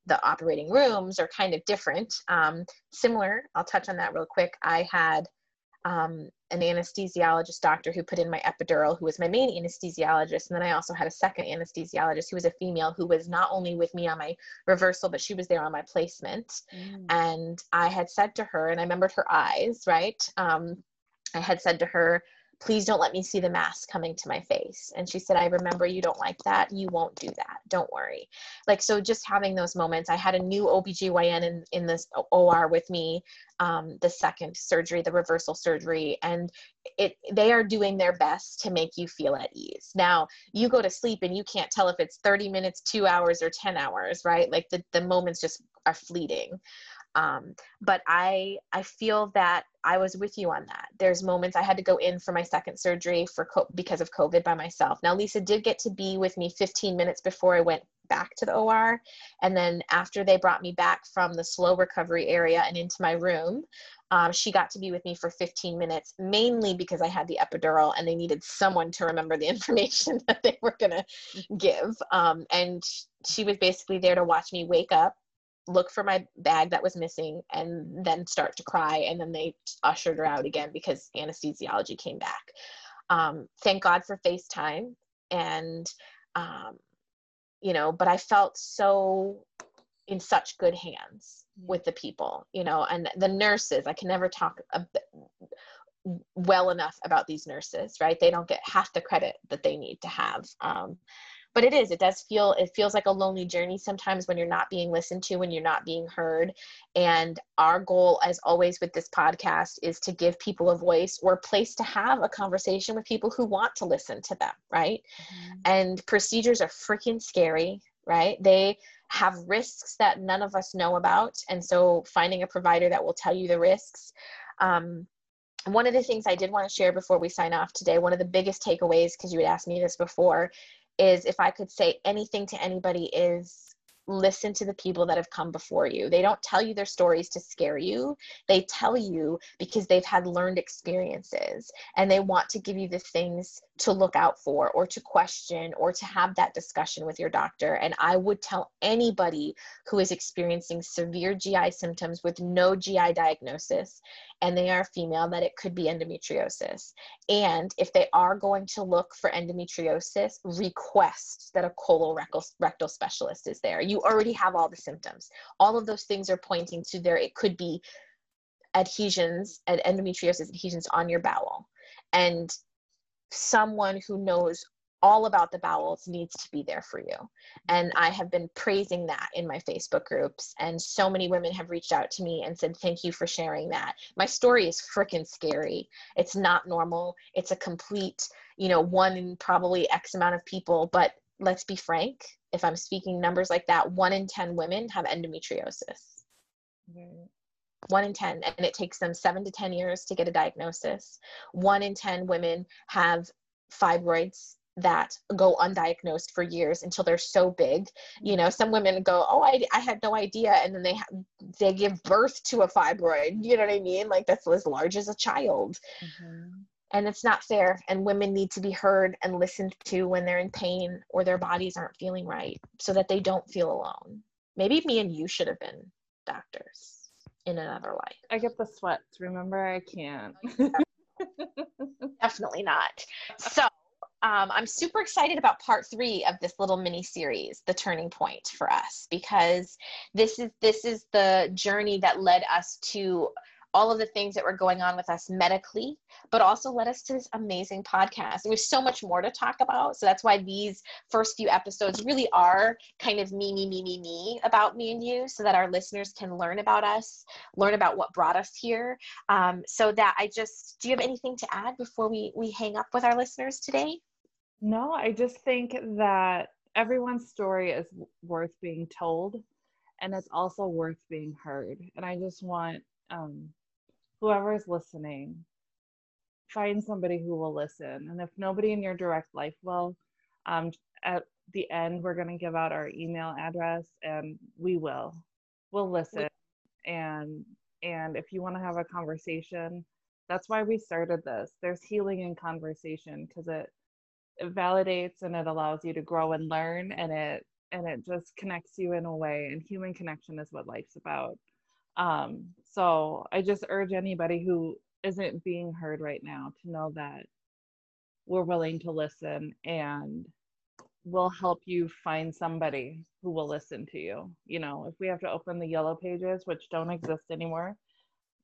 the operating rooms are kind of different. Um, similar, I'll touch on that real quick. I had um, an anesthesiologist doctor who put in my epidural, who was my main anesthesiologist. And then I also had a second anesthesiologist who was a female who was not only with me on my reversal, but she was there on my placement. Mm. And I had said to her, and I remembered her eyes, right? Um, I had said to her, please don't let me see the mask coming to my face. And she said, I remember you don't like that. You won't do that. Don't worry. Like, so just having those moments, I had a new OBGYN in, in this OR with me, um, the second surgery, the reversal surgery, and it, they are doing their best to make you feel at ease. Now you go to sleep and you can't tell if it's 30 minutes, two hours or 10 hours, right? Like the, the moments just are fleeting. Um, but I I feel that I was with you on that. There's moments I had to go in for my second surgery for co- because of COVID by myself. Now Lisa did get to be with me 15 minutes before I went back to the OR, and then after they brought me back from the slow recovery area and into my room. Um, she got to be with me for 15 minutes, mainly because I had the epidural and they needed someone to remember the information that they were going to give. Um, and she was basically there to watch me wake up look for my bag that was missing and then start to cry and then they ushered her out again because anesthesiology came back. Um, thank god for facetime and um, you know but i felt so in such good hands with the people you know and the nurses i can never talk a, well enough about these nurses right? They don't get half the credit that they need to have um, but it is it does feel it feels like a lonely journey sometimes when you're not being listened to when you're not being heard. And our goal as always with this podcast is to give people a voice or a place to have a conversation with people who want to listen to them right? Mm-hmm. and procedures are freaking scary right? They have risks that none of us know about. And so finding a provider that will tell you the risks um, one of the things I did want to share before we sign off today, one of the biggest takeaways, because you had asked me this before, is if I could say anything to anybody is listen to the people that have come before you. They don't tell you their stories to scare you. They tell you because they've had learned experiences and they want to give you the things to look out for or to question or to have that discussion with your doctor. And I would tell anybody who is experiencing severe GI symptoms with no GI diagnosis and they are female that it could be endometriosis. And if they are going to look for endometriosis, request that a colorectal rectal specialist is there. You already have all the symptoms. All of those things are pointing to there it could be adhesions and endometriosis adhesions on your bowel. And someone who knows all about the bowels needs to be there for you. And I have been praising that in my Facebook groups. And so many women have reached out to me and said, Thank you for sharing that. My story is freaking scary. It's not normal. It's a complete, you know, one in probably X amount of people. But let's be frank, if I'm speaking numbers like that, one in 10 women have endometriosis. Right. One in 10, and it takes them seven to 10 years to get a diagnosis. One in 10 women have fibroids that go undiagnosed for years until they're so big you know some women go oh i, I had no idea and then they ha- they give birth to a fibroid you know what i mean like that's as large as a child mm-hmm. And it's not fair and women need to be heard and listened to when they're in pain or their bodies aren't feeling right so that they don't feel alone. Maybe me and you should have been doctors in another life i get the sweats remember? I can't. Definitely not. So um, I'm super excited about part three of this little mini series, the turning point for us, because this is this is the journey that led us to all of the things that were going on with us medically, but also led us to this amazing podcast. And we have so much more to talk about. So that's why these first few episodes really are kind of me, me, me, me, me about me and you, so that our listeners can learn about us, learn about what brought us here. Um, so that I just, do you have anything to add before we, we hang up with our listeners today? No, I just think that everyone's story is worth being told and it's also worth being heard. And I just want um, whoever is listening, find somebody who will listen. And if nobody in your direct life will, um, at the end, we're going to give out our email address and we will. We'll listen. And and if you want to have a conversation, that's why we started this. There's healing in conversation because it it validates and it allows you to grow and learn and it and it just connects you in a way and human connection is what life's about um, so i just urge anybody who isn't being heard right now to know that we're willing to listen and we'll help you find somebody who will listen to you you know if we have to open the yellow pages which don't exist anymore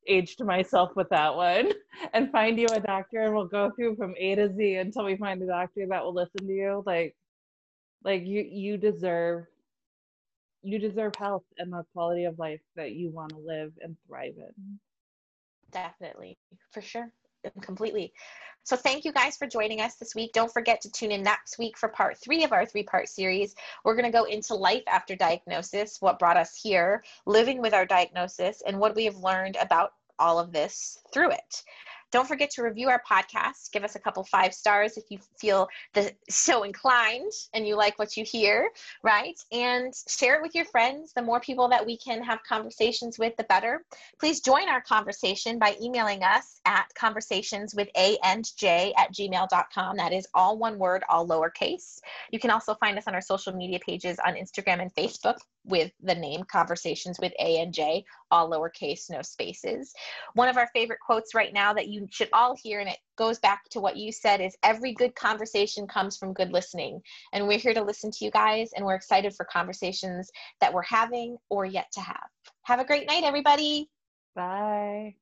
aged myself with that one and find you a doctor and we'll go through from A to Z until we find a doctor that will listen to you. Like like you you deserve you deserve health and the quality of life that you want to live and thrive in. Definitely, for sure. And completely. So, thank you guys for joining us this week. Don't forget to tune in next week for part three of our three part series. We're going to go into life after diagnosis, what brought us here, living with our diagnosis, and what we have learned about all of this through it. Don't forget to review our podcast. Give us a couple five stars if you feel the, so inclined and you like what you hear, right? And share it with your friends. The more people that we can have conversations with, the better. Please join our conversation by emailing us at conversations with a and j at gmail.com. That is all one word, all lowercase. You can also find us on our social media pages on Instagram and Facebook with the name Conversations with A and J, all lowercase, no spaces. One of our favorite quotes right now that you should all hear, and it goes back to what you said, is every good conversation comes from good listening. And we're here to listen to you guys, and we're excited for conversations that we're having or yet to have. Have a great night, everybody. Bye.